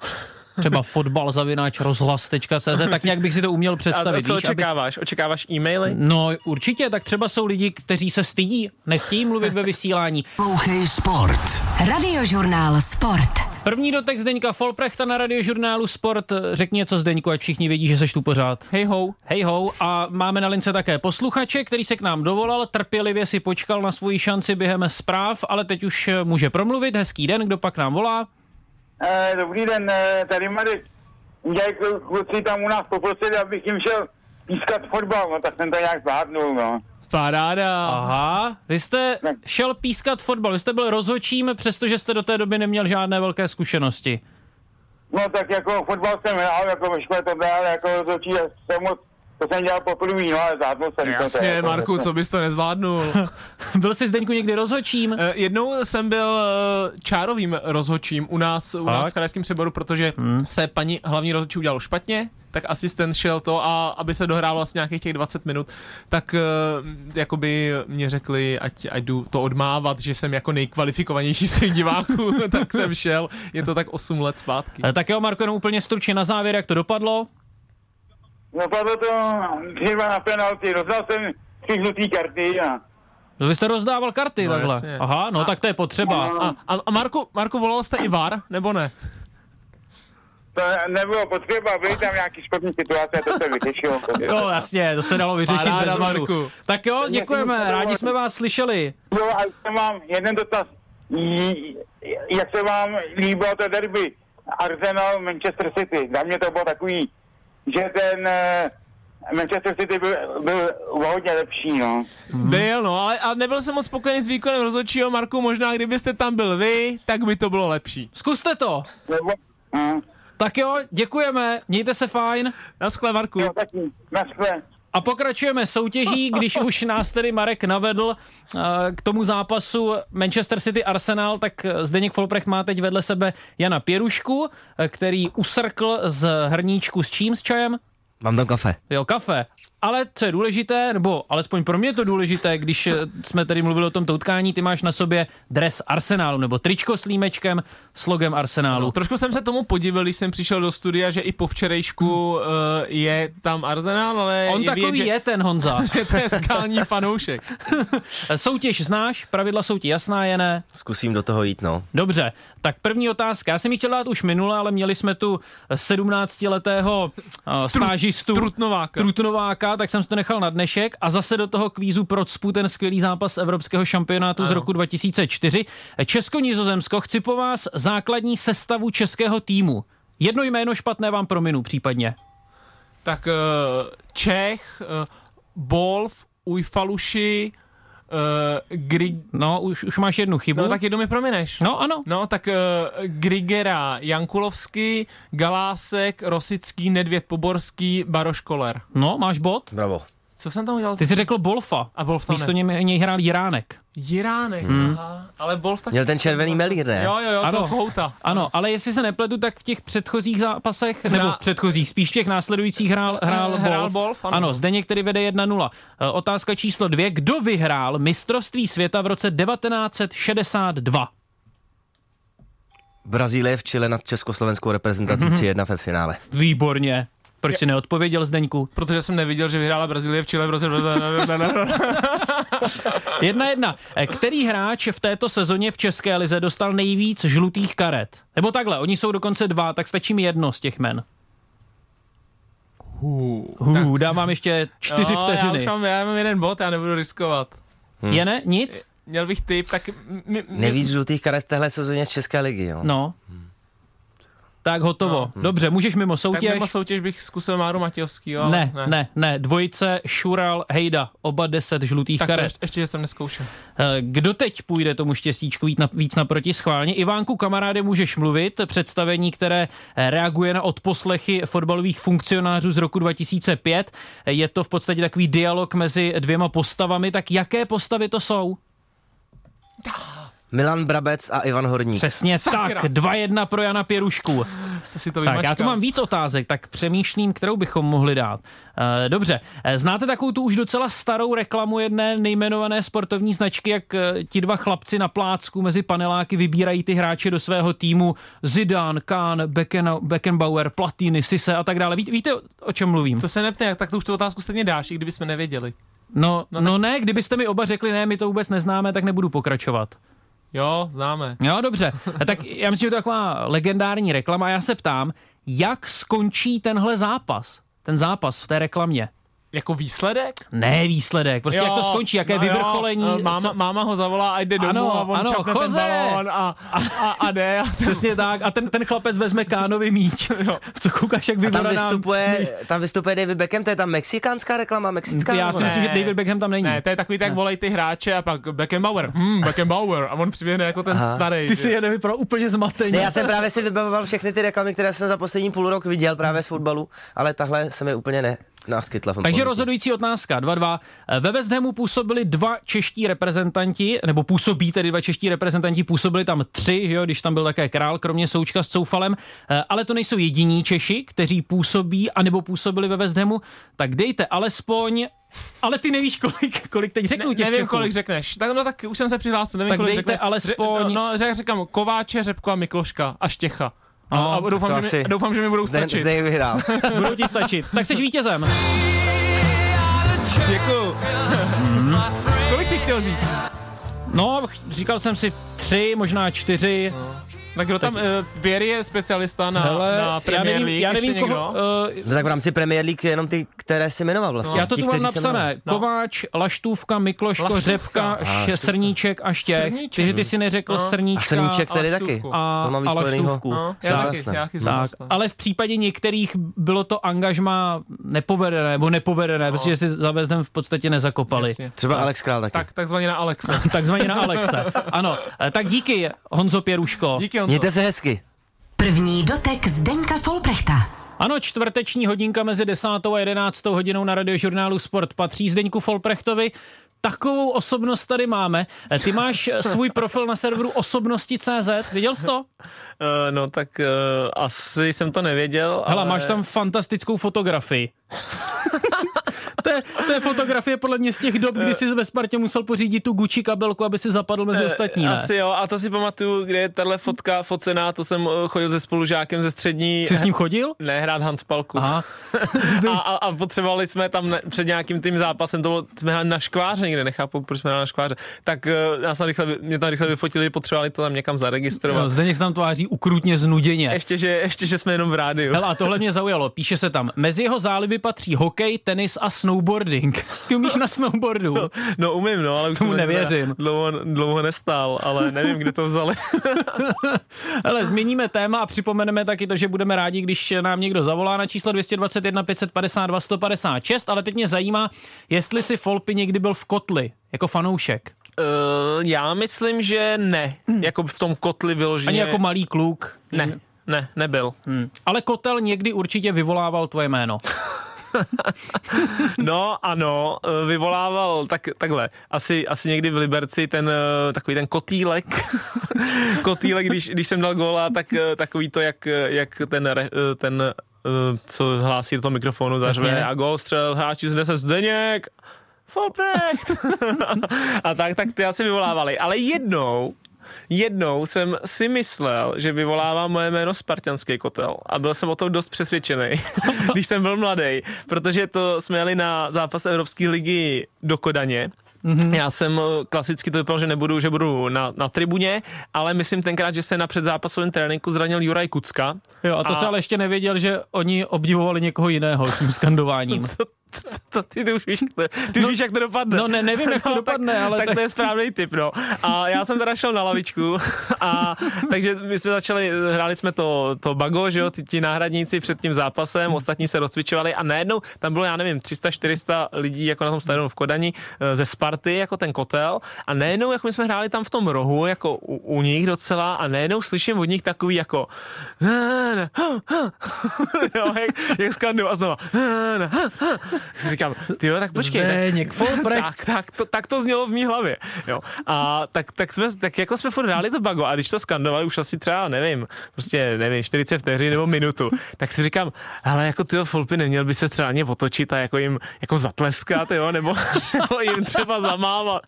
třeba (laughs) fotbalzavináč rozhlas.cz, tak nějak bych si to uměl A představit. co víš, aby- očekáváš? Očekáváš e-maily? No určitě, tak třeba jsou lidi, kteří se stydí, nechtějí mluvit ve vysílání. Poslouchej Sport. Radiožurnál Sport. První dotek Zdeňka Folprechta na radiožurnálu Sport. Řekni něco Zdeňku, ať všichni vědí, že seš tu pořád. Hej ho. Hej ho, a máme na lince také posluchače, který se k nám dovolal, trpělivě si počkal na svoji šanci během zpráv, ale teď už eh, může promluvit. Hezký den, kdo pak nám volá? Eh, dobrý den, eh, tady Marek. Udělají klu- kluci tam u nás poprosili, abych jim šel pískat fotbal, no tak jsem to nějak zvládnul, no. Paráda. Aha, vy jste šel pískat fotbal, vy jste byl rozhočím, přestože jste do té doby neměl žádné velké zkušenosti. No tak jako fotbal jsem hrál, jako ve škole to dál, jako rozhodčí jsem moc, to jsem dělal poprvé, no ale zvládnul jsem to. to. Jasně, jako, Marku, co bys to nezvládnul? (laughs) byl jsi Zdeňku někdy rozhočím? Eh, Jednou jsem byl eh, čárovým rozhodčím u nás, u nás v krajském přeboru, protože se paní hlavní rozhodčí udělalo špatně, tak asistent šel to a aby se dohrálo asi nějakých těch 20 minut, tak eh, jakoby mě řekli, ať, ať jdu to odmávat, že jsem jako nejkvalifikovanější z těch diváků, (laughs) tak jsem šel. Je to tak 8 let zpátky. Eh, Tak jo, Marko, jenom úplně stručně na závěr, jak to dopadlo. No padlo to třeba na penalty, rozdal jsem tři žlutý karty a No, Vy jste rozdával karty No, takhle. jasně. Aha, no tak to je potřeba. No. A, a, a Marku, Marku, volal jste i VAR, nebo ne? To nebylo potřeba, byly tam nějaký sportní situace, to se vyřešilo. Jo, jasně, to se dalo vyřešit Paráda, bez. Marku. Tak jo, děkujeme, rádi jsme vás slyšeli. Jo, a ještě mám jeden dotaz. Jak se vám líbilo to derby Arsenal Manchester City? Za mě to bylo takový, že ten eh, Manchester City byl, byl o hodně lepší, no. Byl, no, ale a nebyl jsem moc spokojený s výkonem rozhodčího, Marku, možná kdybyste tam byl vy, tak by to bylo lepší. Zkuste to. Nebo, hm, Tak jo, děkujeme, mějte se fajn. Naschle, Marku. jo, taky, naschle. A pokračujeme soutěží, když (laughs) už nás tedy Marek navedl eh, k tomu zápasu Manchester City Arsenal, tak Zdeněk Folprecht má teď vedle sebe Jana Pěrušku, eh, který usrkl z hrníčku s čím, s čajem? Mám tam kafe. Jo, kafe. Ale co je důležité, nebo alespoň pro mě je to důležité, když eh, jsme tady mluvili o tomto utkání, ty máš na sobě dres Arsenálu, nebo tričko s límečkem s logem Arsenálu. No, trošku jsem se tomu podivil, když jsem přišel do studia, že i po včerejšku uh, je tam Arsenal, ale On je takový vidět, že je ten Honza. (laughs) to je skální fanoušek. (laughs) Soutěž znáš, pravidla jsou ti jasná, je ne? Zkusím do toho jít, no. Dobře, tak první otázka. Já jsem ji chtěl dát už minule, ale měli jsme tu 17-letého uh, stážistu. Trutnováka. Trutnováka, tak jsem si to nechal na dnešek a zase do toho kvízu procpu ten skvělý zápas Evropského šampionátu ano. z roku 2004. Česko-Nizozemsko, chci po vás základní sestavu českého týmu. Jedno jméno špatné vám prominu případně. Tak uh, Čech, uh, Bolf, Ujfaluši, uh, Grig... No, už, už máš jednu chybu. No tak jednou mi promineš. no ano. No, tak uh, Grigera, Jankulovský, Galásek, Rosický, Nedvěd Poborský, Baroš Koler. No, máš bod? Bravo. Co jsem tam udělal? Ty jsi řekl Bolfa. A Bolf tam Místo ne. něj, něj hrál Jiránek. Jiránek, hmm. aha. Ale Bolf tak... Měl ten červený melír, ne? Jo, jo, jo, Ano. to kohouta. Ano, ale jestli se nepletu, tak v těch předchozích zápasech, nebo v předchozích, spíš v těch následujících hrál, hrál, Eh, hrál Wolf. Wolf, ano. ano, Zdeněk který vede 1-0. Eh, Otázka číslo dvě. Kdo vyhrál mistrovství světa v roce 1962? Brazílie v Chile nad československou reprezentací (laughs) 3-1 ve finále. Výborně. Proč si neodpověděl, Zdeňku? Protože jsem neviděl, že vyhrála Brazílie v Chile v roce... (laughs) Jedna jedna. Eh, Který hráč v této sezóně v České lize dostal nejvíc žlutých karet? Nebo takhle, oni jsou dokonce dva, tak stačí mi jedno z těch men. Hů, dám vám ještě čtyři Jo, Já, vteřiny. už mám, já mám jeden bod, já nebudu riskovat. Je ne? Nic? Měl bych typ, tak... m- m- Nejvíc žlutých karet v téhle sezóně z České ligy, jo. No. Tak hotovo. No. Dobře, můžeš mimo Tak soutěž. mimo soutěž bych zkusil Máru Matějovský, ale Ne, ne, ne, ne. Dvojice Šural, Hejda, oba 10 žlutých Tak karet. ještě, ještě, že jsem neskoušel. Eh, Kdo teď půjde tomu štěstíčku víc, na, víc naproti schválně? Ivánku, kamaráde, můžeš mluvit. Představení, které eh, reaguje na odposlechy fotbalových funkcionářů z roku 2005. Eh, Je to v podstatě takový dialog mezi dvěma postavami. Tak jaké postavy to jsou? Milan Brabec a Ivan Horník. Přesně Sakra. tak. 2-1 pro Jana Pěrušku. Si to Tak já tu mám víc otázek, tak přemýšlím, kterou bychom mohli dát. E, dobře, Eh, znáte takovou tu už docela starou reklamu jedné nejmenované sportovní značky, jak eh, ti dva chlapci na plácku mezi paneláky vybírají ty hráče do svého týmu Zidane, Kahn, Becken, Beckenbauer, Platini, Sise a tak dále. Víte, víte o čem mluvím? To se nepte, tak to už tu otázku stejně dáš, i kdyby jsme nevěděli. No, no ne, kdybyste mi oba řekli, ne, my to vůbec neznáme, tak nebudu pokračovat. Jo, známe. Jo, dobře. Tak já myslím, že to je taková legendární reklama a já se ptám, jak skončí tenhle zápas? Ten zápas v té reklamě. Jako výsledek? Ne výsledek, prostě jo, jak to skončí, jaké no vyvrcholení. Jo, máma, co... máma ho zavolá a jde domů Ano, a on ano, čapne Jose! ten balón a, a, a jde. (laughs) Přesně tak. A ten, ten chlapec vezme kánový míč. (laughs) Co koukáš, jak A tam vystupuje, (laughs) tam vystupuje David Beckham, to je ta mexikánská reklama, mexická? Já si myslím, že David Beckham tam není. Ne, to je takový, tak volají ty hráče a pak Beckenbauer, hm, Beckenbauer a on přiběhne jako ten Aha. starý. Ty si je nevypadal úplně zmateně. Ne, já jsem právě si vybavoval všechny ty reklamy, které jsem za poslední půl rok viděl právě z fotbalu, ale tahle se mi úplně ne, tom Takže rozhodující otázka, 2-2. Ve West Hamu působili dva čeští reprezentanti, nebo působí tedy dva čeští reprezentanti, působili tam tři, že jo, když tam byl také král, kromě Součka s Coufalem, Eh, ale to nejsou jediní Češi, kteří působí anebo působili ve West Hamu, tak dejte alespoň ale ty nevíš, kolik, kolik teď řeknu Ne, těch nevím, Čechů. kolik řekneš. Tak, no tak už jsem se přihlásil, nevím, Tak kolik dejte řekneš. alespoň- Ře- No, no řek, říkám Kováče, Řepko a Mikloška a Štěcha. A, No, a doufám, že asi mi, doufám, že mi budou Zde, stačit. zde ji vyhrál. (laughs) Budou ti stačit. Tak jsi vítězem. Děkuju. (laughs) Kolik jsi chtěl říct? No, říkal jsem si tři, možná čtyři. Tak kdo tam, uh, Běry je specialista na, Hele, na já Premier nevím, League, já ještě nevím koho, uh, No tak v rámci Premier League jenom ty, které si jmenoval vlastně. Já to Ti, tu mám napsané. No. Kováč, Laštůvka, Mikloško, Laštůvka. Řepka, š- Srníček a Štěch. Srníček. Ty, ty si neřekl No. A Srníčka Srníček tady a taky. A, To mám a. Laštůvku. No, Tak já taky, jasné. já taky Tak, vlastně. ale v případě některých bylo to angažma nepovedené, nebo nepovedené, No. protože si za West Ham v podstatě nezakopali. Jasně. Třeba Alex Král taky. Tak, takzvaně na Alexe. (laughs) Takzvaně na Alexe. Ano, eh, tak díky Honzo Pěruško. Díky, Honzo. Mějte se hezky. První dotek Zdeňka Folprechta. Ano, čtvrteční hodinka mezi 10. a 11. hodinou na radiožurnálu Sport patří Zdeňku Folprechtovi. Takovou osobnost tady máme. Eh, Ty máš eh, svůj profil na serveru osobnosti.cz, viděl jsi to? Uh, (laughs) no tak uh, asi jsem to nevěděl, Hele, ale... máš tam fantastickou fotografii. (laughs) to, je, to je fotografie podle mě z těch dob, kdy jsi ve Spartě musel pořídit tu Gucci kabelku, aby si zapadl mezi ostatní, ne? Eh, Asi jo, a to si pamatuju, kde je tahle fotka focená, to jsem eh, chodil se spolužákem ze střední... Jsi s ním chodil? Ne, hrát Hanspalku. Aha. (laughs) a, a, a, potřebovali jsme tam ne, před nějakým tím zápasem, to bylo, jsme hráli na škváře někde, nechápu, proč jsme hráli na škváře, tak uh, nás tam rychle, mě tam rychle vyfotili, potřebovali to tam někam zaregistrovat. Jo, Zdeněk se tam tváří ukrutně znuděně. Ještě že, ještě, že jsme jenom v rádiu. Hele, a tohle mě zaujalo. Píše se tam, mezi jeho záliby patří hokej, tenis a snowboarding. Ty umíš na snowboardu? No umím, no, ale už Tomu jsem nevěřím. Dlouho, dlouho nestál, ale nevím, kde to vzali. (laughs) Hele, změníme téma a připomeneme taky to, že budeme rádi, když nám někdo zavolá na číslo 221 552 156, ale teď mě zajímá, jestli si Folpy někdy byl v kotli, jako fanoušek. Uh, já myslím, že ne. Jako v tom kotli vyloženě. Ani jako malý kluk. Ne, ne, nebyl. Hmm. Ale kotel někdy určitě vyvolával tvoje jméno. (laughs) (laughs) No ano, eh, vyvolával tak, takhle. Asi, asi někdy v Liberci ten eh, takový ten kotýlek. (laughs) kotýlek, když, když jsem dal góla, tak eh, takový to, jak, jak ten, ten co hlásí do toho mikrofonu, zařve a gól střel, hráči zde se Zdeněk, Folprecht. (laughs) a tak, tak ty asi vyvolávali. Ale jednou, Jednou jsem si myslel, že vyvolává moje jméno Spartanský kotel a byl jsem o tom dost přesvědčený, (laughs) když jsem byl mladý, protože to jsme jeli na zápas Evropské ligy do Kodaně Mm-hmm. Já jsem eh, klasicky to vypadalo, že nebudu, že budu na, na tribuně, ale myslím tenkrát, že se na předzápasovém tréninku zranil Juraj Kucka. Jo, a to A- a... se ale ještě nevěděl, že oni obdivovali někoho jiného tím skandováním. (laughs) To, (laughs) ty, ty už víš, ty už No, víš, jak to dopadne. no ne, nevím, jak to (laughs) dopadne, tak, ale tak, tak- to je správný tip, no. A já jsem teda šel na lavičku (laughs) a takže my jsme začali, hráli jsme to, to bago, že jo, ti, ti náhradníci před tím zápasem, ostatní se rozcvičovali a najednou tam bylo, já nevím, 300-400 lidí jako na tom stadionu v Kodani eh, ze Sparty, jako ten kotel a najednou, jako my jsme hráli tam v tom rohu, jako u, u nich docela a najednou slyším od nich takový jako jo, jak, jak skanduju a znova (laughs) si říkám, ty jo, tak počkej. tak- Zdeněk Folprecht. (laughs) tak, tak, to, tak to znělo v mý hlavě. Jo. A tak, tak, jsme, tak jako jsme furt hráli to bago a když to skandovali už asi třeba, nevím, prostě nevím, 40 vteřin nebo minutu, (laughs) tak si říkám, ale jako ty Folpy neměl by se třeba ně otočit a jako jim jako zatleskat, jo, nebo, nebo jim třeba zamávat.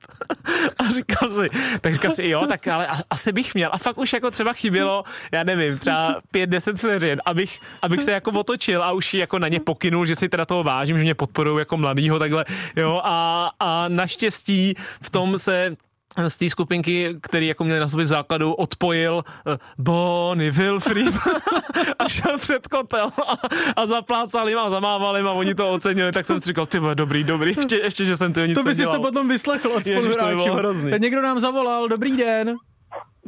A říkal si, tak říkal si, jo, tak ale asi bych měl. A fakt už jako třeba chybělo, já nevím, třeba 5-10 vteřin, abych, abych se jako otočil a už jako na ně pokynul, že si teda toho vážím, že mě podporují jako mladýho takhle, jo, a, a naštěstí v tom se z té skupinky, který jako měli nastoupit v základu, odpojil uh, Bonnie Wilfried (laughs) a šel před kotel a, a zaplácal jim a zamával jim a oni to ocenili, tak jsem si říkal, ty dobrý, dobrý, ještě, ještě že jsem to nic To bys nedělal. to potom vyslechl od Ježiš, to by spoluhráčů. hrozný. Teď někdo nám zavolal, dobrý den.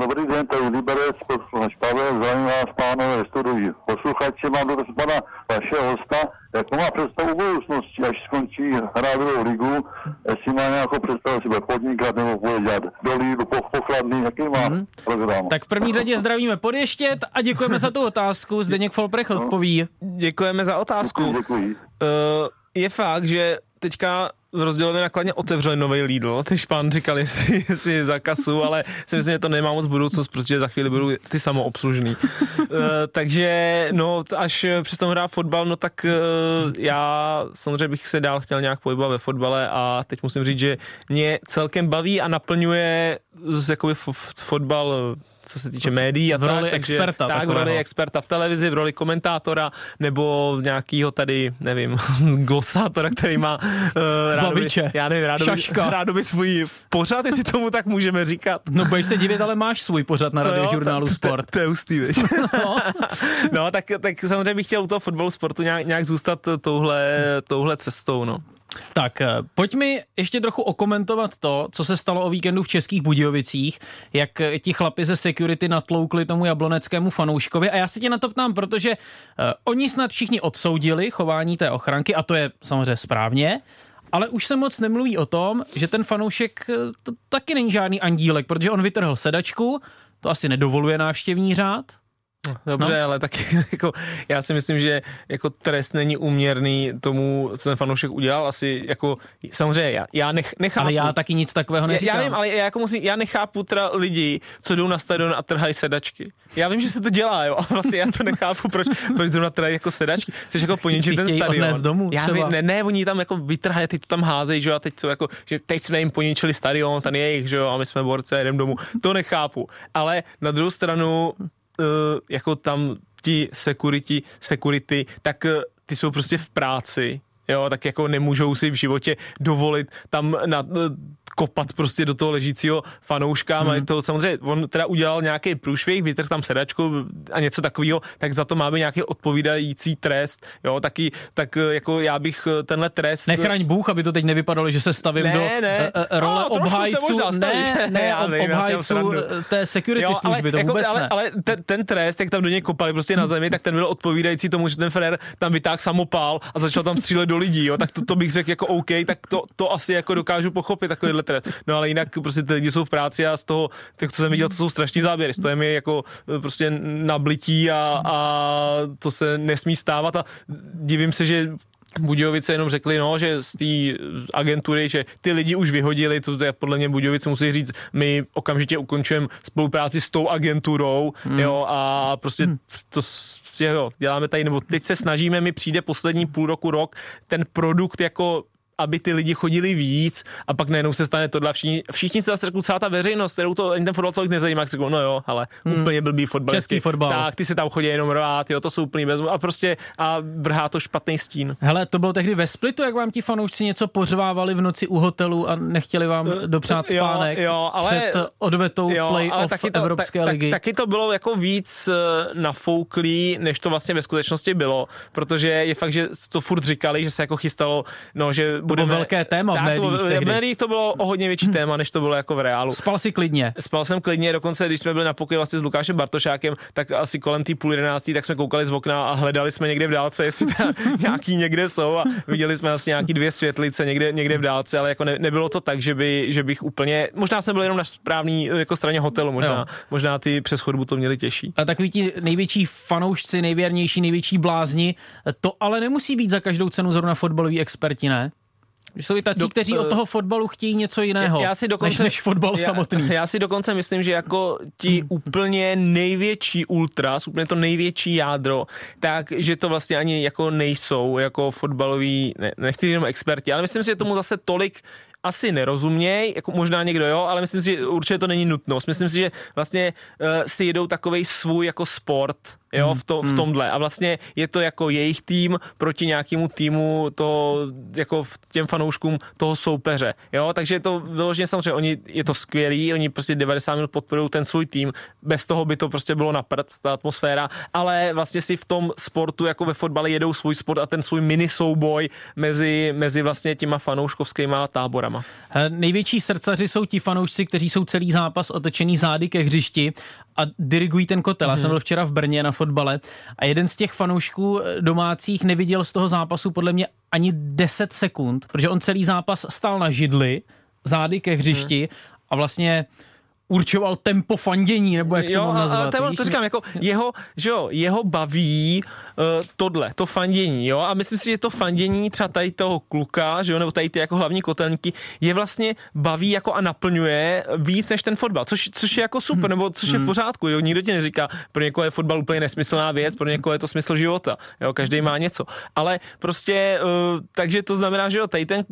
Dobrý den, to je Liberec, posluchač Pavel, zdravím vás, pánové, studuji. Posluchači, mám dotaz pana vašeho hosta, jak má představu budoucnosti, až skončí hrát druhou ligu, jestli má nějakou představu, jestli bude podnikat nebo bude dělat do Lidlu, po, pokladný, jaký má Mhm. program. Tak v první řadě zdravíme Podještět a děkujeme za tu otázku. Zdeněk Folprech odpoví. Děkujeme za otázku. Děkuji, děkuji. Uh, je fakt, že teďka v rozdělově nakladně otevřeli nový Lidl, ty špán říkal, jestli, (laughs) jestli za kasu, ale si myslím, že to nemá moc budoucnost, protože za chvíli budou ty samoobslužný. uh, (laughs) takže no, až přestanu hrát fotbal, no tak uh, já samozřejmě bych se dál chtěl nějak pohybovat ve fotbale a teď musím říct, že mě celkem baví a naplňuje z, jakoby f- fotbal co se týče médií a V roli tak, takže, experta tak, v roli experta v televizi, v roli komentátora nebo nějakýho tady, nevím, (laughs) glosátora, který má uh, Babiče. já nevím, rádoby, Šaška. rádoby svůj pořad, jestli tomu tak můžeme říkat. No budeš se divit, ale máš svůj pořad na radiožurnálu Sport. To, je hustý? (laughs) No. (laughs) no, tak, tak samozřejmě bych chtěl u toho fotbalu sportu nějak, nějak zůstat touhle, touhle cestou, no. Tak, eh, pojď mi ještě trochu okomentovat to, co se stalo o víkendu v Českých Budějovicích, jak eh, ti chlapi ze security natloukli tomu jabloneckému fanouškovi. A já se tě na to ptám, protože uh, oni snad všichni odsoudili chování té ochranky, a to je samozřejmě správně, ale už se moc nemluví o tom, že ten fanoušek eh, to taky není žádný andílek, protože on vytrhl sedačku, to asi nedovoluje návštěvní řád. Dobře, No. ale tak (laughs) jako, já si myslím, že jako trest není uměrný tomu, co ten fanoušek udělal. Asi jako, samozřejmě, já, já nech, nechápu. Ale já taky nic takového neříkám. Já, já vím, ale já, jako musím, já nechápu teda lidi, co jdou na stadion a trhají sedačky. Já vím, že se to dělá, jo, a vlastně já to nechápu, proč, proč zrovna trhají jako sedačky. Chceš jako poničit ten stadion. domů já vím, ne, ne, oni tam jako vytrhají, teď to tam házejí, že jo, a teď jsou jako, že teď jsme jim poničili stadion, ten je jejich, že jo, a my jsme borci a jdem domů. To nechápu. Ale na druhou stranu, jako tam ti security, security, tak uh, ty jsou prostě v práci, jo, tak jako nemůžou si v životě dovolit tam na, uh, kopat prostě do toho ležícího fanouška. Hmm. To samozřejmě, on teda udělal nějaký průšvih, vytrh tam sedačku a něco takového, tak za to máme nějaký odpovídající trest. Jo, taky, tak eh, jako já bych eh, tenhle trest... Nechraň Bůh, aby to teď nevypadalo, že se stavím Ne, do ne. eh, role No, obhájců, stavíš. ne, ne, (laughs) Já ob, vím, já obhájců eh, té security služby, to jako, vůbec ale, ne. ale ten, ten, trest, jak tam do něj kopali prostě na zemi, tak ten byl odpovídající tomu, že ten Ferrer tam vytáhl samopál a začal tam střílet do lidí, jo, tak to, to bych řekl jako OK, tak to, to asi jako dokážu pochopit takovýhle trest. No ale jinak prostě ty lidi jsou v práci a z toho, tak co jsem viděl, to jsou strašní záběry, to je mi jako eh, prostě nablití a, a to se nesmí stávat a divím se, že Budějovice jenom řekli, no, že z té agentury, že ty lidi už vyhodili, to je podle mě Budějovice musí říct, my okamžitě ukončujeme spolupráci s tou agenturou, hmm. jo, a prostě hmm. to jo, děláme tady, nebo teď se snažíme, mi přijde poslední půl roku, rok, ten produkt jako aby ty lidi chodili víc a pak najednou se stane tohle. Všichni, všichni se zase řeknou, celá ta veřejnost, kterou to ani ten fotbal tolik nezajímá, si řeknou, no jo, ale hmm. úplně blbý fotbal. Český fotbal. Tak, ty se tam chodí jenom rvát, jo, to jsou úplný bez a prostě a vrhá to špatný stín. Hele, to bylo tehdy ve Splitu, jak vám ti fanoušci něco pořvávali v noci u hotelu a nechtěli vám dopřát Eh, Jo, spánek jo, ale- před odvetou playoff Evropské tak, ligy. Tak, taky to bylo jako víc eh, nafouklý, než to vlastně ve skutečnosti bylo, protože je fakt, že to furt říkali, že se jako chystalo, no, že budeme... velké téma v tak, médiích to, bylo- tehdy. V médiích to bylo o hodně větší téma, než to bylo jako v reálu. Spal si klidně. Spal jsem klidně, dokonce když jsme byli na pokoji vlastně s Lukášem Bartošákem, tak asi kolem té půl jedenáctý, tak jsme koukali z okna a hledali jsme někde v dálce, jestli tam (laughs) nějaký někde jsou a viděli jsme asi nějaký dvě světlice někde, někde v dálce, ale jako ne, nebylo to tak, že, by, že bych úplně, možná jsem byl jenom na správný jako straně hotelu, možná, Jo. možná ty přes chodbu to měli těžší. A takový ti největší fanoušci, nejvěrnější, největší blázni, to ale nemusí být za každou cenu zrovna fotbaloví experti, ne? Že jsou i tací, Do- kteří od eh, toho fotbalu chtějí něco jiného, já si dokonce, než, než fotbal já, samotný. Já si dokonce myslím, že jako ti úplně největší ultras, úplně to největší jádro, tak, že to vlastně ani jako nejsou jako fotbaloví, ne, nechci jenom experti, ale myslím si, že tomu zase tolik asi nerozuměj, jako možná někdo jo, ale myslím si, že určitě to není nutnost. Myslím si, že vlastně uh, si jedou takový svůj jako sport, jo, Hmm. v, to, v tomhle. A vlastně je to jako jejich tým proti nějakému týmu to jako v těm fanouškům toho soupeře, jo, takže je to vyloženě samozřejmě, oni, je to skvělý, oni prostě 90 minut podporují ten svůj tým, bez toho by to prostě bylo na prd, ta atmosféra, ale vlastně si v tom sportu, jako ve fotbale, jedou svůj sport a ten svůj mini souboj mezi, mezi vlastně těma fanouškovskýma táborama. Největší srdcaři jsou ti fanoušci, kteří jsou celý zápas otočený zády ke hřišti a dirigují ten kotel. Já jsem byl včera v Brně na fotbale a jeden z těch fanoušků eh, domácích neviděl z toho zápasu podle mě ani 10 sekund, protože on celý zápas stál na židli, zády ke hřišti a vlastně určoval tempo fandění, nebo jak to jo, mám a- nazvat. ale to, je to říkám, jako jeho, že jo, jeho baví uh, tohle, to fandění, jo, a myslím si, že to fandění třeba tady toho kluka, že jo, nebo tady ty jako hlavní kotelníky, je vlastně baví jako a naplňuje víc než ten fotbal, což, což je jako super, nebo což je v pořádku, jo, nikdo ti neříká, pro někoho je fotbal úplně nesmyslná věc, pro někoho je to smysl života, jo, každý má něco, ale prostě, uh, takže to znamená, že jo, tady ten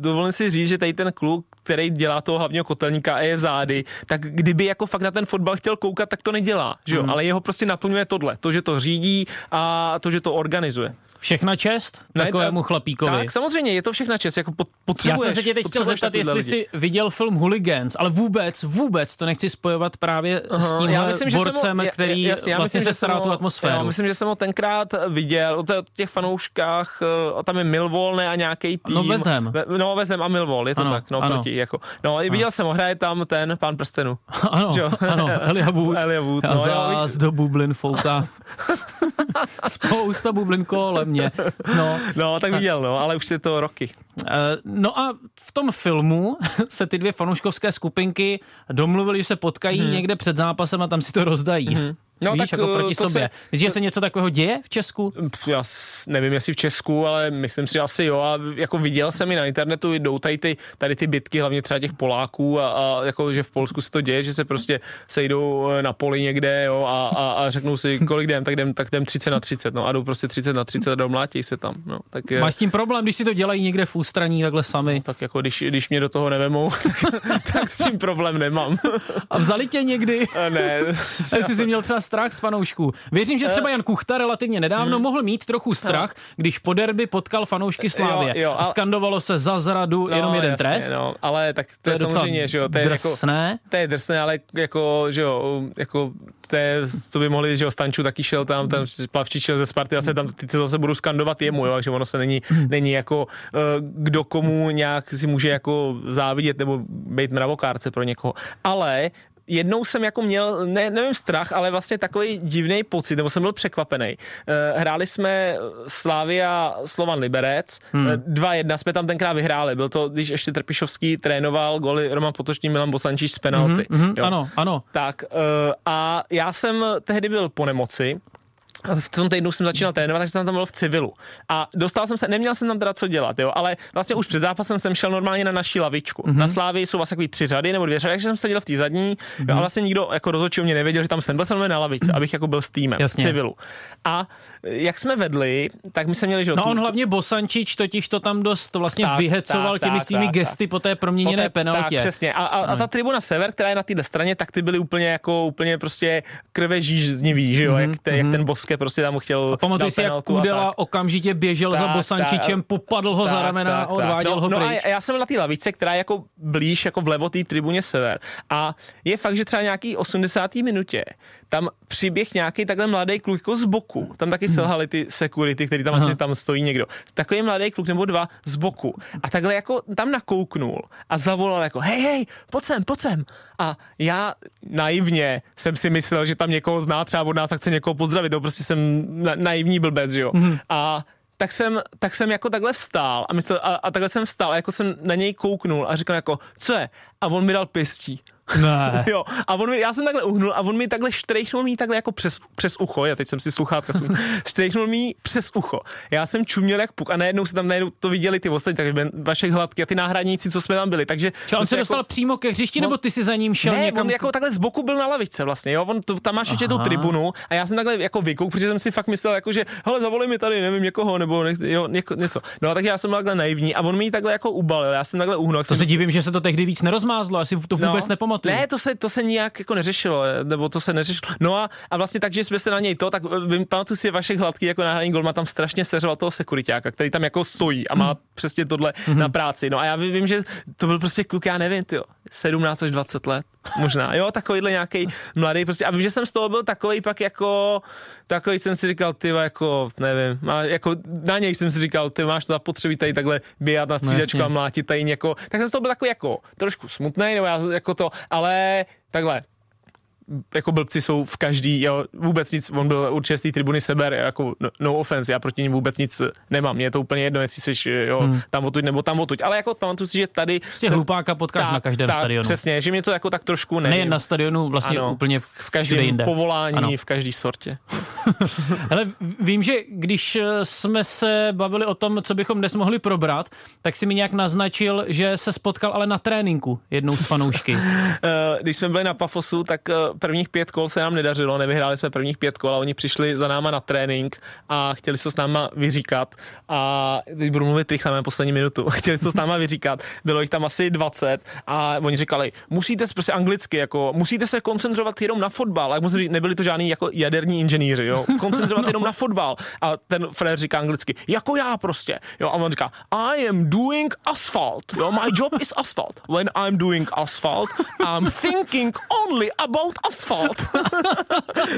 dovolím si říct, že tady ten kluk, který dělá toho hlavního kotelníka a je zády, tak kdyby jako fakt na ten fotbal chtěl koukat, tak to nedělá, že jo? Ale jeho prostě naplňuje tohle, to, že to řídí a to, že to organizuje. Všechna čest Ne, takovému chlapíkovi. Tak samozřejmě, je to všechna čest, jako pot- Já potřebuješ. jsem se tě teď chtěl potřebuješ zeptat, jestli lidi. jsi viděl film Hooligans, ale vůbec, vůbec to nechci spojovat právě s Aha, tímhle já myslím, že jsem borcem, ho, já- který jasně, já vlastně myslím, se stará jsem tu ho- atmosféru. Já myslím, že jsem ho tenkrát viděl, o těch fanouškách, eh, tam je Millwall ne, a nějaký tým. No, West Ham. Ve- No, Ham a Millwall, je to Ano, tak, no, ano. proti, jako. No, viděl jsem ho, hraje tam ten pán prstenu. (laughs) ano, jo? ano, Elia Wood. (laughs) Elijah Wood, no, zás do bublin fouká. (laughs) Spousta bublin kolem mě. No, No, tak viděl, no, ale už je to roky. Eh, No a v tom filmu se ty dvě fanouškovské skupinky domluvili, že se potkají někde před zápasem a tam si to rozdají. No, Víš, tak, jako eh, proti to sobě. se- Myslíš, že se něco takového děje v Česku? Já nevím, jestli v Česku, ale myslím si asi jo. A jako viděl jsem i na internetu, jdou tady ty, tady ty bitky, hlavně třeba těch Poláků a, a jako, že v Polsku se to děje, že se prostě sejdou eh, na poli někde jo, a, a, a řeknou si, kolik jdem, tak jdem, tak jdem 30 na 30, no a jdou prostě 30 na 30 a domlátí se tam, no. Tak, je, Máš s tím problém, když si to dělají někde v ústraní takhle sami? tak jako když, když mě do toho nevemou, (laughs) tak s tím problém nemám. A vzali tě někdy? A ne, jestli jsi měl třeba strach z fanoušků. Věřím, že třeba Jan Kuchta relativně nedávno mohl mít trochu strach, když po derby potkal fanoušky Slávě. Jo, jo, a ale- skandovalo se za zradu jenom jeden jasně, trest. No, ale tak to, To je, je samozřejmě, že jo, to je jako, drsné. to je drsné, ale jako, že jo, jako to, je, to by mohli, že jo, Stanču taky šel tam, tam Plavčič šel ze Sparty, a se tam ty, to zase budou skandovat jemu, jo, takže ono se není, není jako, kdo komu nějak si může jako závidět nebo být mravokárce pro někoho. Ale jednou jsem jako měl, ne, nevím strach, ale vlastně takový divný pocit, nebo jsem byl překvapený. Uh, hráli jsme Slávia Slovan Liberec, hmm. 2-1 jsme tam tenkrát vyhráli. Byl to, když ještě Trpišovský trénoval goly Roman Potočný, Milan Bosančíš z penalty. Mhm, Jo. ano, ano. Tak uh, a já jsem tehdy byl po nemoci, v tom týdnu jsem začínal trénovat, takže jsem tam byl v civilu. A dostal jsem se, neměl jsem tam teda co dělat, jo, ale vlastně už před zápasem jsem šel normálně na naší lavičku. Mm-hmm. Na Slávii jsou vlastně takový tři řady nebo dvě řady, takže jsem seděl v té zadní mm-hmm. jo, a vlastně nikdo jako rozhodčí mě nevěděl, že tam jsem byl jsem na lavici, abych jako byl s týmem Jasně. v civilu. A jak jsme vedli, tak my jsme měli, že No tu- on hlavně Bosančič totiž to tam dost vlastně Tak, vyhecoval tak, těmi tak, svými tak, gesty po té proměněné Poté- penaltě. Tak, přesně. A, a, a ta tribuna Sever, která je na téhle straně, tak ty byly úplně jako úplně prostě krve žíznivý, že jo, mm-hmm. jak, te, jak ten Boske prostě tam chtěl A pamatuj si, jak tak. Kudela okamžitě běžel za Tak, Bosančičem, tak. popadl ho za ramena a odváděl no, ho no pryč. a já jsem na té lavice, která je jako blíž, jako vlevo té tribuně sever. A je fakt, že třeba nějaký 80. minutě tam přiběh nějaký takhle mladý kluk jako z boku. Tam taky selhali ty security, který tam asi tam stojí někdo. Takový mladý kluk nebo dva z boku. A takhle jako tam nakouknul a zavolal jako hej, hej, pojď sem, pojď sem. A já naivně jsem si myslel, že tam někoho zná třeba od nás a chce někoho pozdravit. To prostě jsem na, naivní blbec, že jo. A tak jsem, tak jsem jako takhle vstál a, myslel, a, a takhle jsem vstál a jako jsem na něj kouknul a říkal jako, co je? A on mi dal pěstí. Ne. (laughs) Jo, a on mi, já jsem takhle uhnul a on mi takhle štrejchnul mi takhle jako přes, přes ucho, já teď jsem si sluchátka, jsem, (laughs) štrejchnul mi přes ucho. Já jsem čuměl jak puk a najednou se tam najednou to viděli ty ostatní, takže vaše hladky a ty náhradníci, co jsme tam byli, takže... Čo, on se dostal přímo ke hřišti, On- nebo ty si za ním šel ne, někam? on jako takhle z boku byl na lavičce vlastně, jo, on to, tam máš ještě tu tribunu a já jsem takhle jako vykouk, protože jsem si fakt myslel jako, že hele, zavolej mi tady, nevím, někoho, nebo nech, jo, něko, něco. No, tak já jsem takhle naivní a on mi takhle jako ubalil, já jsem takhle uhnul. To se divím, že se to tehdy víc nerozmázlo, asi to vůbec nepamatuju. No. Ne, to se, to se nijak jako neřešilo, nebo to se neřešilo. No a, a vlastně tak, že jsme se na něj to, tak vím, pamatuju si vaše hladký jako náhradní gol, má tam strašně seřoval toho sekuritáka, který tam jako stojí a má přesně tohle na práci. No a já vím, že to byl prostě kluk, já nevím, ty 17 až 20 let, možná, jo, takovýhle nějaký mladý prostě. A vím, že jsem z toho byl takový pak jako, takový jsem si říkal, ty jako, nevím, má, jako na něj jsem si říkal, ty máš to zapotřebí tady takhle běhat na střídačku jasně. a mlátit tady někoho. Tak jsem z toho byl takový jako trošku smutný, nebo já jako to, ale takhle, jako blbci jsou v každý, jo, vůbec nic, on byl určitě z té tribuny seber, jako no, no offense, já proti ním vůbec nic nemám, mně je to úplně jedno, jestli jsi jo, hmm. tam otuď nebo tam otuď, ale jako pamatuju si, že tady Prostě hlupáka potkáš na každém stadionu. Přesně, že mě to jako tak trošku nevím. Nejen na stadionu, vlastně ano, úplně v všude každém jinde. povolání, Ano. v každé sortě. (laughs) Ale vím, že když eh, jsme se bavili o tom, co bychom dnes mohli probrat, tak si mi nějak naznačil, že se spotkal ale na tréninku jednou s fanoušky. (laughs) Eh, když jsme byli na Pafosu, tak eh, prvních pět kol se nám nedařilo, nevyhráli jsme prvních pět kol a oni přišli za náma na trénink a chtěli se to s náma vyříkat. A teď budu mluvit rychle, máme poslední minutu, (laughs) chtěli se to s náma vyříkat, bylo jich tam asi 20 a oni říkali, musíte se prostě anglicky, jako musíte se koncentrovat jenom na fotbal, a musím říct, nebyli to žádní jako jaderní inženýři, jo, (laughs) koncentrovat jenom na fotbal. A ten Fred říká anglicky, jako já prostě, jo, a on říká, I am doing asphalt, jo, my job is asphalt, when I'm doing asphalt, I'm thinking only about asphalt.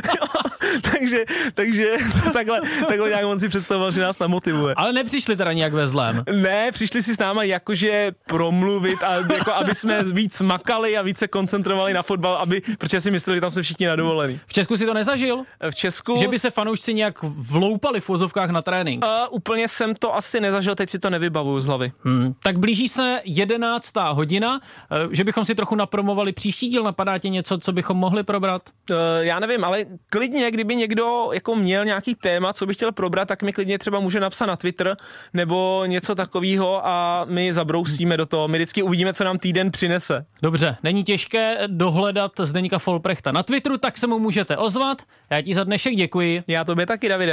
jo, (laughs) (laughs) takže, takže (laughs) takhle, takhle nějak on si představoval, že nás namotivuje. Ale nepřišli teda nějak ve zlém. Ne, přišli si s náma jakože promluvit a jako aby jsme víc makali a více koncentrovali na fotbal, aby, protože si mysleli, že tam jsme všichni na dovolený. V Česku si to nezažil? V Česku... Že by se fanoušci nějak vloupali v vozovkách na trénink? Uh, úplně jsem to asi nezažil, teď si to nevybavuju z hlavy. Hmm. Tak blíží se jedenáctá hodina, eh, že bychom si trochu napromovali příští díl. Napadá tě něco, co bychom mohli probrat? Uh, já nevím, ale klidně, kdyby někdo jako měl nějaký téma, co by chtěl probrat, tak mi klidně třeba může napsat na Twitter nebo něco takového a my zabrousíme do toho. My vždycky uvidíme, co nám týden přinese. Dobře, není těžké dohledat Zdeníka Folprechta na Twitteru, tak se mu můžete ozvat. Já ti za dnešek děkuji. Já tobě taky, Davide.